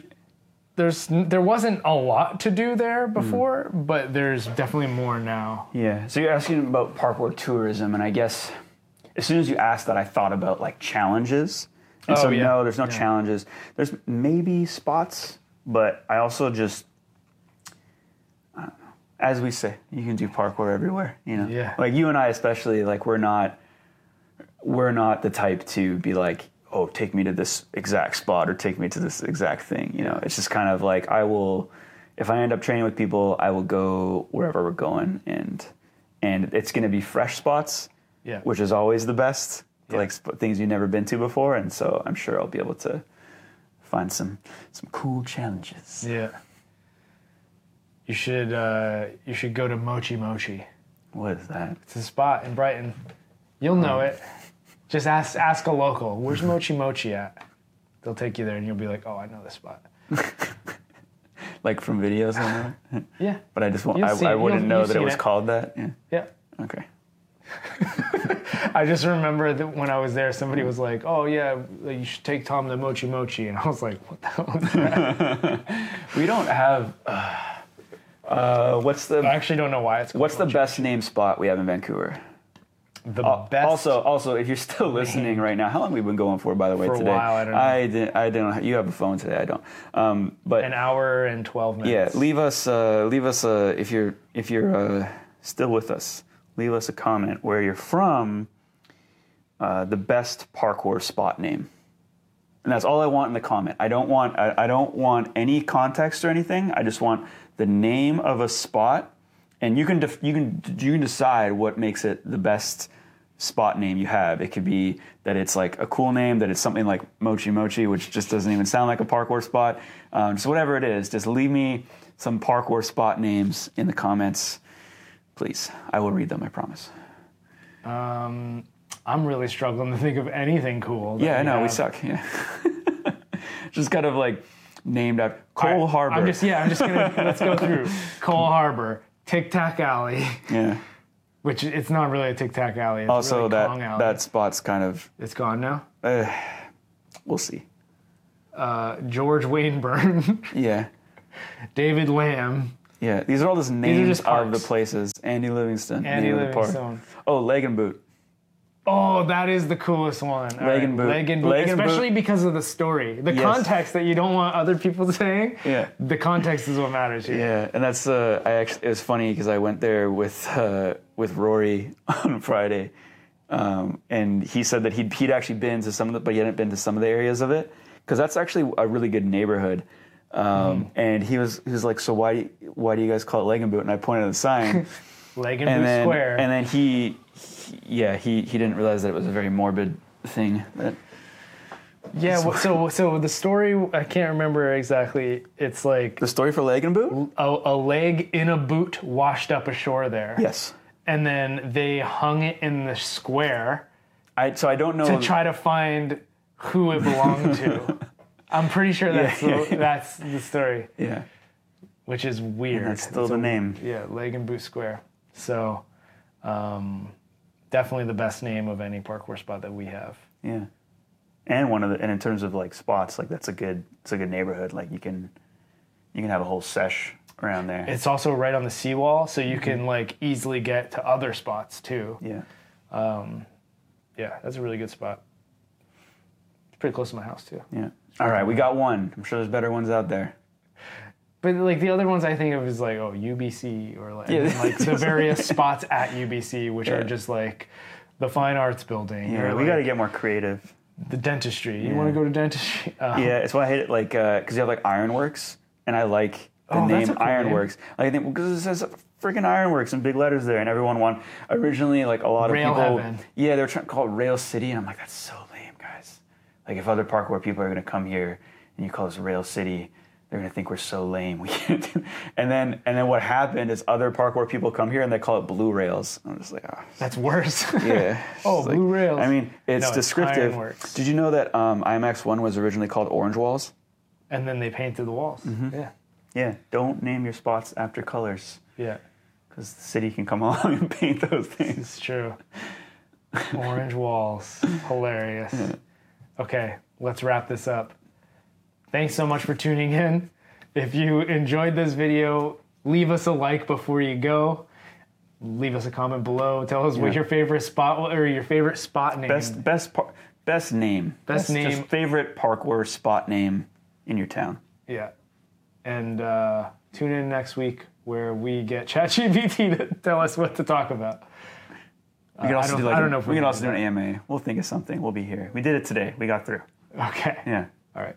there's there wasn't a lot to do there hmm. before, but there's definitely more now. Yeah. So you're asking about parkour tourism, and I guess as soon as you asked that, I thought about like challenges. And Oh, so yeah. no, there's no Yeah. challenges. There's maybe spots, but I also just, I don't know. As we say, you can do parkour everywhere. You know. Yeah. Like you and I, especially, like we're not, we're not the type to be like, oh, take me to this exact spot or take me to this exact thing. You know, it's just kind of like I will, if I end up training with people, I will go wherever we're going, and and it's going to be fresh spots, Yeah. which is always the best, Yeah. like sp- things you've never been to before, and so I'm sure I'll be able to find some some cool challenges. Yeah. You should uh, you should go to Mochi Mochi. What is that? It's a spot in Brighton. You'll know it. Just ask ask a local. Where's Mochi Mochi at? They'll take you there, and you'll be like, "Oh, I know this spot." Like from videos on that? Yeah, But I just want, I, see I wouldn't know that it was it. called that. Yeah. yeah. Okay. I just remember that when I was there, somebody was like, "Oh yeah, you should take Tom to Mochi Mochi," and I was like, "What the hell?" Is that? We don't have. Uh, uh, what's the I actually don't know why it's. Called What's the best named spot we have in Vancouver? The Al- best? Also, also, if you're still listening right now, how long have we been going for? By the way, For a today. while, I don't know. I didn't. I didn't. You have a phone today. I don't. Um, but an hour and twelve minutes. yeah, leave us. Uh, leave us. Uh, if you're if you're uh, still with us, leave us a comment where you're from. Uh, the best parkour spot name. And that's all I want in the comment. I don't want I, I don't want any context or anything. I just want the name of a spot, and you can def, you can you can decide what makes it the best spot name you have. It could be that it's like a cool name, that it's something like Mochi Mochi, which just doesn't even sound like a parkour spot. Um, just whatever it is, just leave me some parkour spot names in the comments, please. I will read them. I promise. Um, I'm really struggling to think of anything cool. Yeah, I know we suck. Yeah, just kind of like named after Coal right, Harbor. I'm just yeah. I'm just gonna let's go through Coal Harbour, Tic Tac Alley, yeah. which it's not really a Tic Tac Alley. It's Also, really that Kong Alley. that spot's kind of it's gone now. uh, we'll see. Uh, George Wainborn, Yeah, David Lam, yeah. These are all just names just of the places. Andy Livingstone. Andy name of park. Livingstone. Oh, Leg and Boot. Oh, that is the coolest one. All Leg and boot. Leg and boot. Leg and boot. Especially because of the story. The Yes. context that you don't want other people saying. Yeah. The context is what matters here. Yeah, and that's uh, I actually it was funny because I went there with uh, with Rory on Friday, um, and he said that he'd he'd actually been to some of the, but he hadn't been to some of the areas of it because that's actually a really good neighborhood. Um, Mm-hmm. And he was he was like, so why why do you guys call it Leg and Boot? And I pointed at the sign, Leg and, and Boot then Square. and then he, he- yeah he he didn't realize that it was a very morbid thing. That, yeah. wh- So so the story I can't remember exactly. It's like the story for Leg and Boot? a, a leg in a boot washed up ashore there. Yes. And then they hung it in the square I so I don't know. to try to find who it belonged to. I'm pretty sure that's Yeah, the, yeah. that's the story, yeah, which is weird. that's still It's the a- name. Yeah, Leg and Boot Square. So, um, definitely the best name of any parkour spot that we have. Yeah, and one of the and in terms of like spots, like that's a good it's a good neighborhood. Like you can you can have a whole sesh around there. It's also right on the seawall, so you can like easily get to other spots too. yeah, Yeah, that's a really good spot. It's pretty close to my house too. yeah. All right, we got one. I'm sure there's better ones out there. But like the other ones I think of is like oh UBC or like Yeah. like the various spots at UBC which Yeah. are just like the fine arts building Yeah, we like got to get more creative. the dentistry. You want to go to dentistry? Uh, Yeah, it's why I hate it. Like, because you have like Ironworks, and I like the Oh, name Ironworks. Like, I think because it says freaking Ironworks in big letters there, and everyone want originally like a lot of Rail people. Heaven. Yeah, they're trying to call it Rail City, and I'm like, that's so lame, guys. Like, if other parkour people are gonna come here and you call this Rail City. They're gonna think we're so lame. We can't. Do... And then, and then what happened is other parkour people come here and they call it Blue Rails. I'm just like, oh, That's worse. yeah. Oh, It's like- Blue Rails. I mean, it's No, it's descriptive. Ironworks. Did you know that um, IMAX One was originally called Orange Walls? and then they painted the walls. Mm-hmm. Yeah. Yeah. Don't name your spots after colors, Yeah. because the city can come along and paint those things. It's true. Orange walls. Hilarious. Okay, let's wrap this up. Thanks so much for tuning in. If you enjoyed this video, leave us a like before you go. Leave us a comment below. Tell us what your favorite spot or your favorite spot name. Best, best, par- best name. Best name. Just favorite parkour spot name in your town. Yeah. And uh, tune in next week where we get ChatGPT to tell us what to talk about. We can Uh, I also don't- do like I don't know if we we can also do an AMA. We'll think of something. We'll be here. We did it today. We got through. Okay. Yeah. All right.